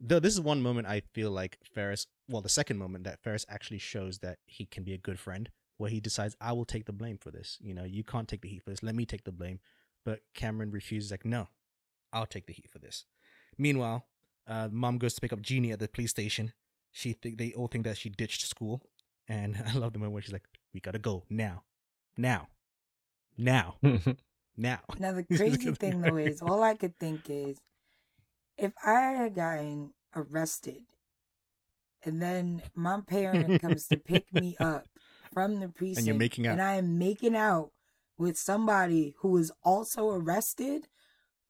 Though this is one moment I feel like Ferris, well, the second moment that Ferris actually shows that he can be a good friend, where he decides, I will take the blame for this. You know, you can't take the heat for this. Let me take the blame. But Cameron refuses, like, no, I'll take the heat for this. Meanwhile, uh, mom goes to pick up Jeannie at the police station. She think they all think that she ditched school, and I love the moment where she's like, "We gotta go now, now, now, now." Now the crazy thing though is, all I could think is, if I had gotten arrested, and then my parent comes to pick me up from the precinct, making out. and I am making out with somebody who is also arrested,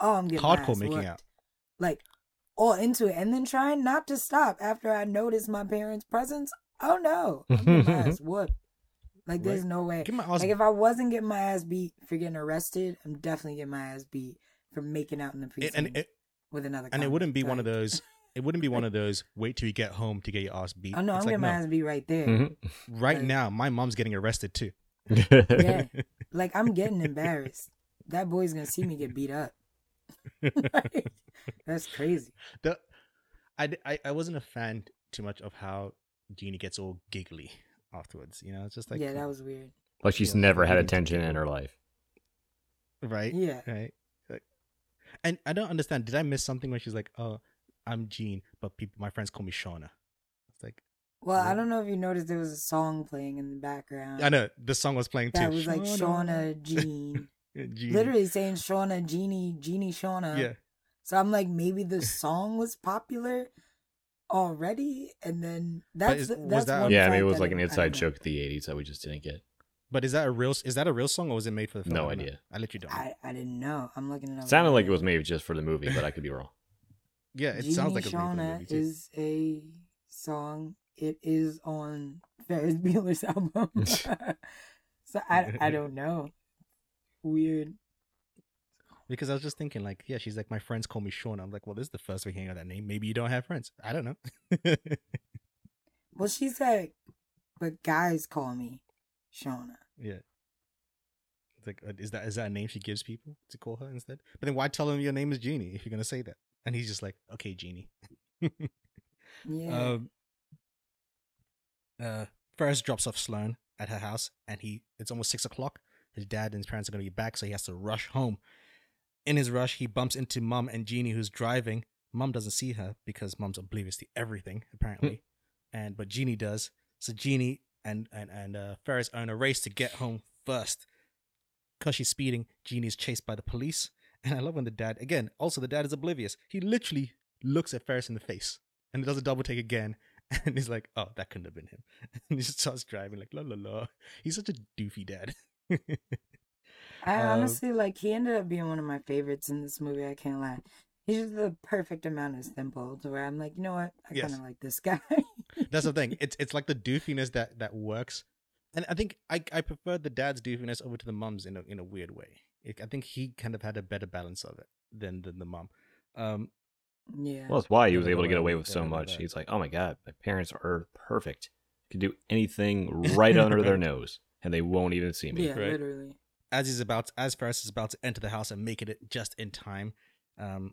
oh, I'm getting Hardcore making out. like all into it, and then trying not to stop after I notice my parents' presence. Oh no, I'm getting my ass whooped. Like there's Right. no way. Get my ass Like if I wasn't getting my ass beat for getting arrested, I'm definitely getting my ass beat for making out in the It- precinct and it, with another. and it wouldn't be convict. one of those. It wouldn't be one of those. Wait till you get home to get your ass beat. Oh no, I'm It's like, getting my ass beat right there. Mhm. right like- now, my mom's getting arrested too. Yeah, like I'm getting embarrassed. That boy's gonna see me get beat up. Like, That's crazy. the I, d- I I wasn't a fan too much of how Jeannie gets all giggly afterwards. You know, it's just like yeah, that was weird. Like she's Yeah, never had attention in her life. right, Yeah. right. Like, and I don't understand. Did I miss something when she's like, "Oh, I'm Jean, but people, my friends call me Shauna." It's like Well, I don't know if you noticed there was a song playing in the background. I know the song was playing too. That was like Shauna Jean. Yeah, Jean. Literally saying Shauna, Jeannie, Jeannie, Shauna. Yeah, So I'm like, maybe the song was popular already, and then that's is- the- was that's that- one yeah, I mean, it was like an inside joke of the '80s that we just didn't get. but is that a real? Is that a real song or was it made for the film? No I don't know. idea. I let you don't. know. I, I didn't know. I'm looking it up. Sounded like it was made just for the movie, but I could be wrong. yeah, it Jeannie sounds like a real Shauna movie is a song. It is on Ferris Bueller's album. so I, I don't know. Weird. Because I was just thinking, like, yeah, she's like, my friends call me Shauna. I'm like, well, this is the first we hear that name. Maybe you don't have friends. I don't know. Well, she said, but guys call me Shauna. yeah. It's like, uh, is that is that a name she gives people to call her instead? But then why tell him your name is Jeannie if you're gonna say that? And he's just like, okay, Jeannie. Yeah. Um, uh, Ferris drops off Sloane at her house, and he it's almost six o'clock. His dad and his parents are gonna be back, so he has to rush home. In his rush, he bumps into Mum and Jeannie, who's driving. Mum doesn't see her because Mum's oblivious to everything, apparently, and but Jeannie does. So Jeannie and and and uh, Ferris are in a race to get home first. Cause she's speeding, Jeannie is chased by the police. And I love when the dad, again, also the dad is oblivious. He literally looks at Ferris in the face and does a double take again. And he's like, oh, that couldn't have been him. And he just starts driving like, la la la. He's such a doofy dad. I um, honestly like he ended up being one of my favorites in this movie. I can't lie. He's just the perfect amount of simple to where I'm like, you know what? I Yes. kind of like this guy. That's the thing. It's it's like the doofiness that that works. And I think I I prefer the dad's doofiness over to the mum's in a in a weird way. It, I think he kind of had a better balance of it than than the mum. Um, yeah. Well, that's why he was able to get away with so much. He's like, oh my god, my parents are perfect. Could do anything right under their nose, and they won't even see me. yeah, right. literally. as he's about as Ferris is about to enter the house and make it just in time, um,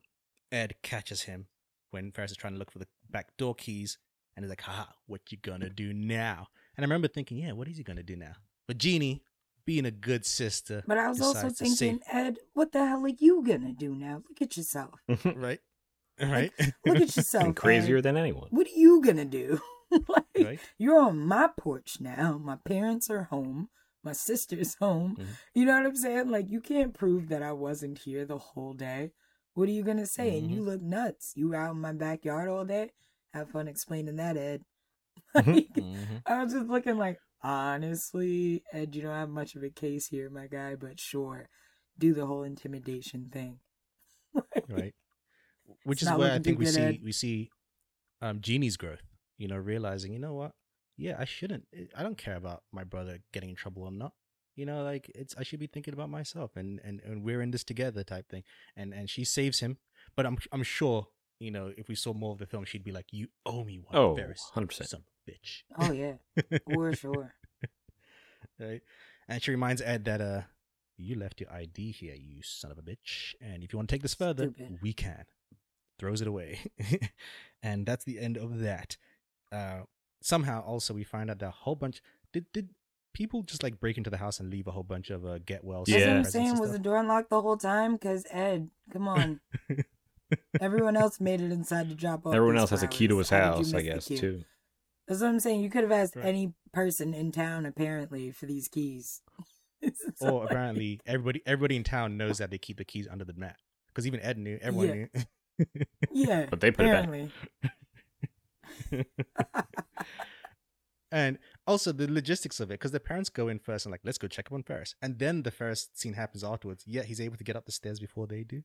Ed catches him when Ferris is trying to look for the back door keys, and he's like, "Haha, what you gonna do now?" And I remember thinking, "Yeah, what is he gonna do now?" But Jeannie, being a good sister, But I was also decides to thinking, Ed, what the hell are you gonna do now? Look at yourself. save- right, right, Look at yourself. and crazier Ed. than anyone. What are you gonna do? like, right. you're on my porch now. My parents are home. My sister's home. Mhm. You know what I'm saying? Like, you can't prove that I wasn't here the whole day. What are you gonna say? And you Mm-hmm. look nuts. You were out in my backyard all day. Have fun explaining that, Ed. Mhm. Like, Mhm. I was just looking like, honestly, Ed, you don't have much of a case here, my guy. But sure, do the whole intimidation thing. right which It's is where i think we see Ed. we see um jeannie's growth you know realizing you know what yeah i shouldn't i don't care about my brother getting in trouble or not you know like it's i should be thinking about myself and and, and we're in this together type thing and and she saves him but i'm i'm sure you know if we saw more of the film she'd be like you owe me one Oh, Ferris, 100%. son of a bitch Oh yeah, for sure. right? And she reminds Ed that uh, you left your ID here, you son of a bitch. And if you want to take this further, Stupid. we can. Throws it away, and that's the end of that. Uh, somehow, also, we find out that a whole bunch did did people just like break into the house and leave a whole bunch of uh, get well. That's what Yeah. I'm saying. Was the door unlocked the whole time? Cause Ed, come on. Everyone else made it inside to drop off. Everyone these else has a key to his How did you house, I guess, too. That's what I'm saying. You could have asked Right. any person in town, apparently, for these keys. It's so or like- apparently everybody everybody in town knows that they keep the keys under the mat because even Ed knew. Everyone Yeah. knew. yeah, But they put it back. and also the logistics of it, because the parents go in first and like, let's go check up on Ferris, and then the Ferris scene happens afterwards. Yet he's able to get up the stairs before they do.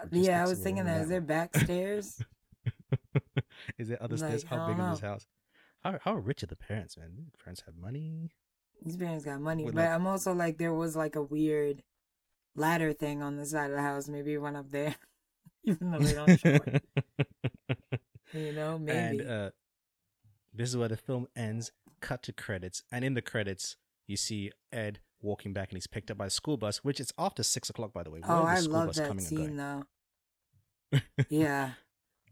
Uh, yeah, I was thinking that. Is there back stairs? is there other Like, stairs? How big is this house? How how rich are the parents, man? The parents have money. These parents got money, With, but like- I'm also like there was like a weird ladder thing on the side of the house. Maybe it went up there, even though they don't show it. You know, maybe. and uh, this is where the film ends. Cut to credits, and in the credits, you see Ed walking back, and he's picked up by a school bus, which is after six o'clock, by the way. oh, Where is the I school love bus that coming and going? scene though. Yeah.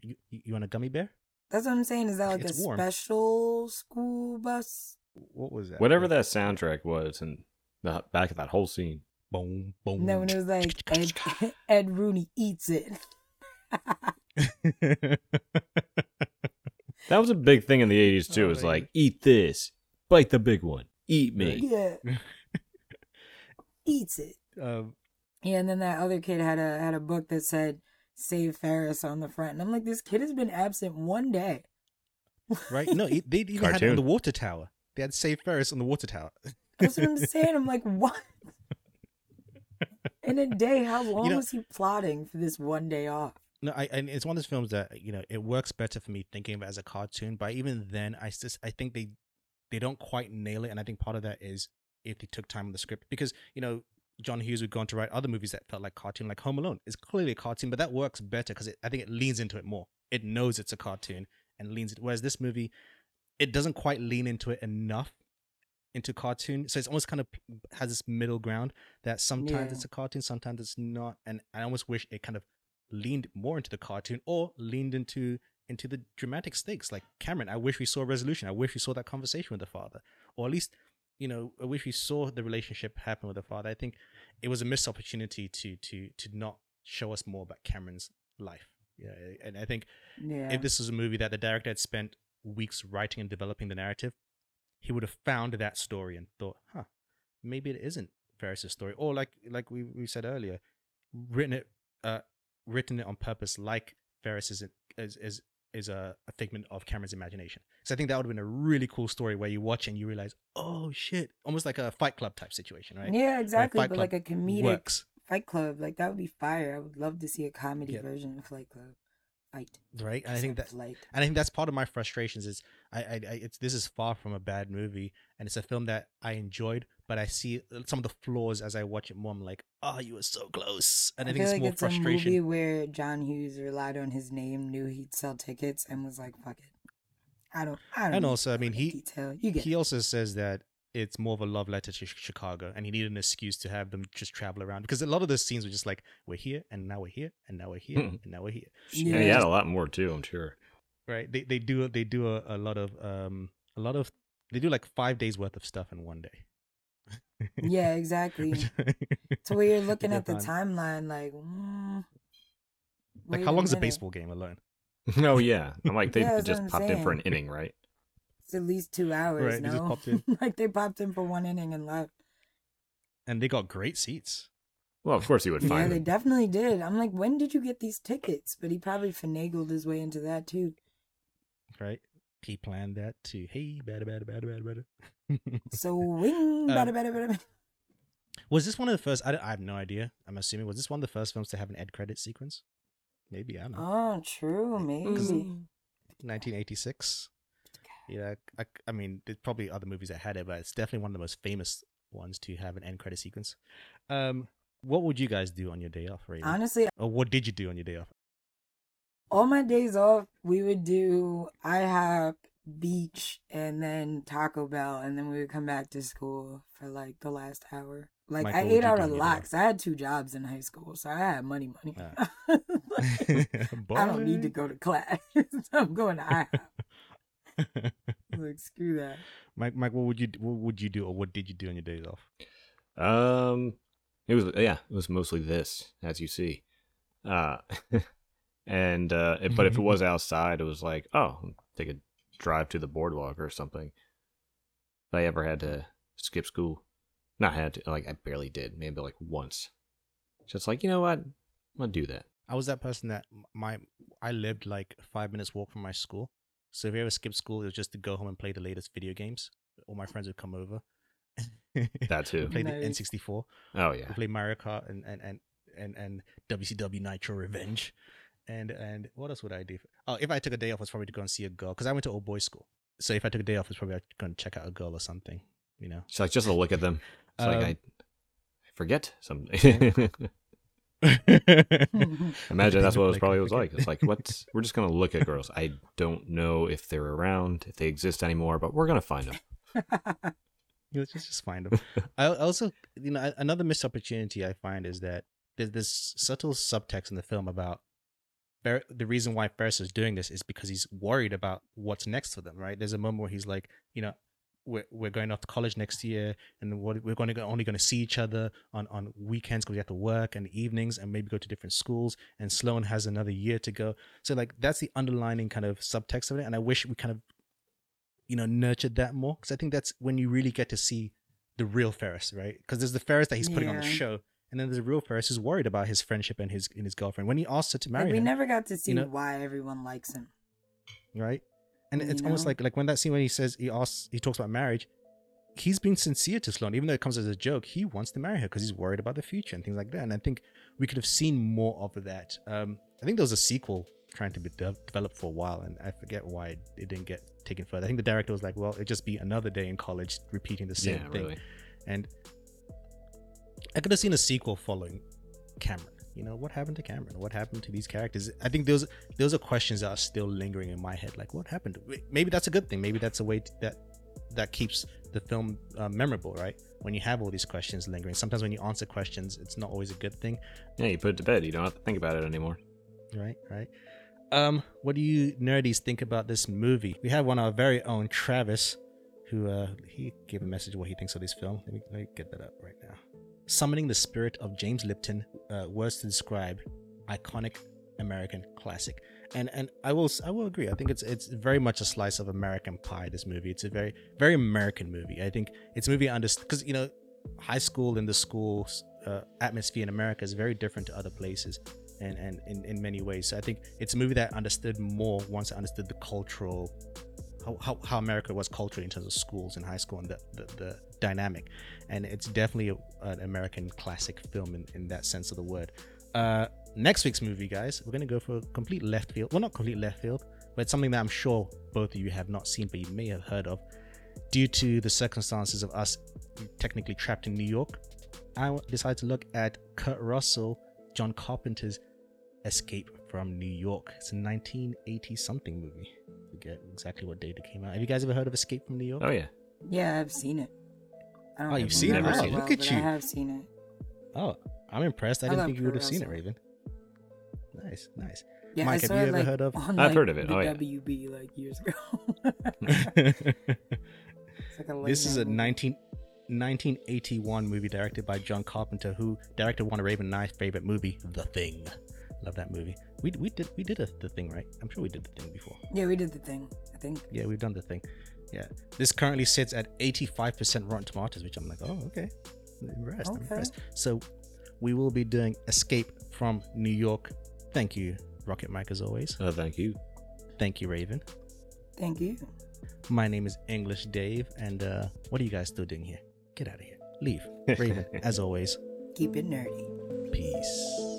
You, you you want a gummy bear? That's what I'm saying. Is that like It's a warm. special school bus? What was that? Whatever that soundtrack was, and the back of that whole scene. Boom, boom. And then when it was like Ed, Ed Rooney eats it. That was a big thing in the eighties too. Oh, it was like, eat this, bite the big one, eat me. yeah. eats it. um, Yeah, and then that other kid had a had a book that said "Save Ferris" on the front, and I'm like, this kid has been absent one day. right? No, it- they even had it on the water tower. They had Save Ferris on the water tower. That's what I'm saying. I'm like, what? In a day, how long know- was he plotting for this one day off? No, I and it's one of those films that you know it works better for me thinking of it as a cartoon. But even then, I just I think they they don't quite nail it, and I think part of that is if they took time on the script because you know John Hughes would go on to write other movies that felt like cartoon, like Home Alone is clearly a cartoon, but that works better because I think it leans into it more. It knows it's a cartoon and leans it. Whereas this movie, it doesn't quite lean into it enough into cartoon, so it's almost kind of has this middle ground that sometimes Yeah. it's a cartoon, sometimes it's not, and I almost wish it kind of leaned more into the cartoon or leaned into into the dramatic stakes. Like cameron i wish we saw a resolution. I wish we saw that conversation with the father. Or at least you know i wish we saw the relationship happen with the father. I think it was a missed opportunity to to to not show us more about cameron's life. Yeah and i think Yeah, if this was a movie that the director had spent weeks writing and developing the narrative he would have found that story and thought huh maybe it isn't Ferris's story. Or like like we, we said earlier written it uh written it on purpose like Ferris is is is, is a, a figment of Cameron's imagination so I think that would have been a really cool story where you watch and you realize oh shit almost like a Fight Club type situation right yeah, exactly. But Club like a comedic works Fight Club, like that would be fire. I would love to see a comedy Yeah. version of Fight Club. Fight. right and I think that Flight. and I think that's part of my frustrations is I, I, I it's this is far from a bad movie and it's a film that I enjoyed but I see some of the flaws as I watch it more I'm like oh you were so close and I, I, think feel it's like more it's a movie frustration where John Hughes relied on his name, knew he'd sell tickets, and was like, "Fuck it, I don't." I don't and also I mean he detail. You get he also says that it's more of a love letter to Chicago and he needed an excuse to have them just travel around because a lot of those scenes were just like we're here and now we're here and now we're here Hmm. and now we're here Yeah, Yeah. he had a lot more too. I'm sure. right they they do they do a, a lot of um a lot of they do like five days worth of stuff in one day yeah, exactly. Which- So where you're looking They're at the fun. timeline, like, mm, like wait how long's a baseball game alone oh yeah, I'm like they Yeah, just I'm popped in for an inning, right? It's at least two hours. Right, they just no, popped in. like they popped in for one inning and left. and they got great seats Well, of course he would find. Yeah, find they definitely did. I'm like, when did you get these tickets? But he probably finagled his way into that too. right he planned that too hey better better better better better So wing, Um, better, better, better. was this one of the first I, don't- I have no idea i'm assuming was this one of the first films to have an ed credit sequence? Maybe i don't know. Oh, true, maybe. 1986 yeah. I, I mean there's probably other movies that had it but it's definitely one of the most famous ones to have an end credit sequence. Um what would you guys do on your day off Raven? Honestly, or what did you do on your day off all my days off, we would do IHOP, beach, and then Taco Bell, and then we would come back to school for like the last hour. Like Mike, I ate out do a on your day lot off? 'cause I had two jobs in high school, so I had money, money. I don't need to go to class. I'm going to IHOP. Like screw that. Mike, Mike, what would you what would you do or what did you do on your days off? Um, it was yeah, it was mostly this, as you see. Uh, and uh, if- but if it was outside, it was like, oh, take a drive to the boardwalk or something. If I ever had to skip school, not had to, like I barely did, maybe like once. Just like you know what, I'm gonna do that. I was that person that my I lived like five minutes walk from my school. So if you ever skipped school, it was just to go home and play the latest video games. All my friends would come over. That too. play the N64. Oh yeah, We play Mario Kart and and and and, and WCW Nitro Revenge. And and what else would I do? Oh, if I took a day off, it's probably to go and see a girl because I went to old boys school. So if I took a day off, it was probably going to check out a girl or something. You know. it's like just to look at them. It's like Um, I, I forget something. Imagine that's what it was probably was like. It's like what's we're just gonna look at girls. I don't know if they're around, if they exist anymore, but we're gonna find them. Let's just, just find them. I also, you know, another missed opportunity I find is that there's this subtle subtext in the film about The reason why Ferris is doing this is because he's worried about what's next for them, right? There's a moment where he's like, you know, we're, we're going off to college next year and what, we're going to go, only going to see each other on, on weekends because we have to work and evenings and maybe go to different schools and sloane has another year to go. So like that's the underlining kind of subtext of it and i wish we kind of you know nurtured that more because i think that's when you really get to see the real ferris right? Because there's the ferris that he's putting on the show and then the real ferris is worried about his friendship and his and his girlfriend when he asks her to marry Like, we him never got to see know- why everyone likes him. right? And You it's almost like like when that scene when he says he asks he talks about marriage, he's being sincere to Sloane, even though it comes as a joke. He wants to marry her because he's worried about the future and things like that. And I think we could have seen more of that. Um, I think there was a sequel trying to be de- developed for a while, and I forget why it didn't get taken further. I think the director was like, "Well, it'd just be another day in college repeating the same yeah, thing." really. And I could have seen a sequel following Cameron. You know, what happened to Cameron? What happened to these characters? I think those those are questions that are still lingering in my head. Like, what happened? Maybe that's a good thing. Maybe that's a way to, that that keeps the film uh, memorable, right? When you have all these questions lingering. Sometimes when you answer questions, it's not always a good thing, Yeah, you put it to bed. You don't have to think about it anymore. right? Right. Um, what do you nerdies think about this movie? We have one of our very own Travis, who uh, he gave a message what he thinks of this film. Let me, let me get that up right now. Summoning the spirit of James Lipton, uh, words to describe iconic American classic. And and I will I will agree. I think it's it's very much a slice of American pie. This movie. It's a very very American movie. I think it's a movie I because you know high school and the school uh, atmosphere in America is very different to other places and and in, in many ways. So I think it's a movie that I understood more once I understood the cultural how, how, how America was culturally in terms of schools and high school and the, the, the dynamic. And it's definitely a, an American classic film in, in that sense of the word. Uh, next week's movie, guys, we're going to go for a complete left field. Well, not complete left field, but it's something that I'm sure both of you have not seen, but you may have heard of. Due to the circumstances of us technically trapped in New York, I decided to look at Kurt Russell, John Carpenter's Escape from New York. It's a 1980 something movie. Forget exactly what date it came out. Have you guys ever heard of Escape from New York? Oh yeah, Yeah, I've seen it. I don't Oh, you've seen it? remember Oh, it look at you. I have seen it. Oh, I'm impressed. I I didn't think you would have seen it, Raven. Nice, nice. Yeah, Mike, I have saw you it, ever like, heard of- On, I've like, heard of it. The Oh, yeah. WB like years ago. like this is a night movie. 19, 1981 movie directed by John Carpenter, who directed one of Raven and I's favorite movie, The Thing. Love that movie. We we did we did a, the thing right. I'm sure we did the thing before. Yeah, we did the thing. I think. Yeah, we've done the thing. Yeah, this currently sits at 85% Rotten Tomatoes, which I'm like, oh okay, I'm impressed. I'm impressed. So we will be doing Escape from New York. Thank you, Rocket Mike, as always. oh thank you. Thank you, Raven. Thank you. My name is English Dave, and uh, what are you guys still doing here? Get out of here. Leave. Raven, as always, Keep it nerdy. peace.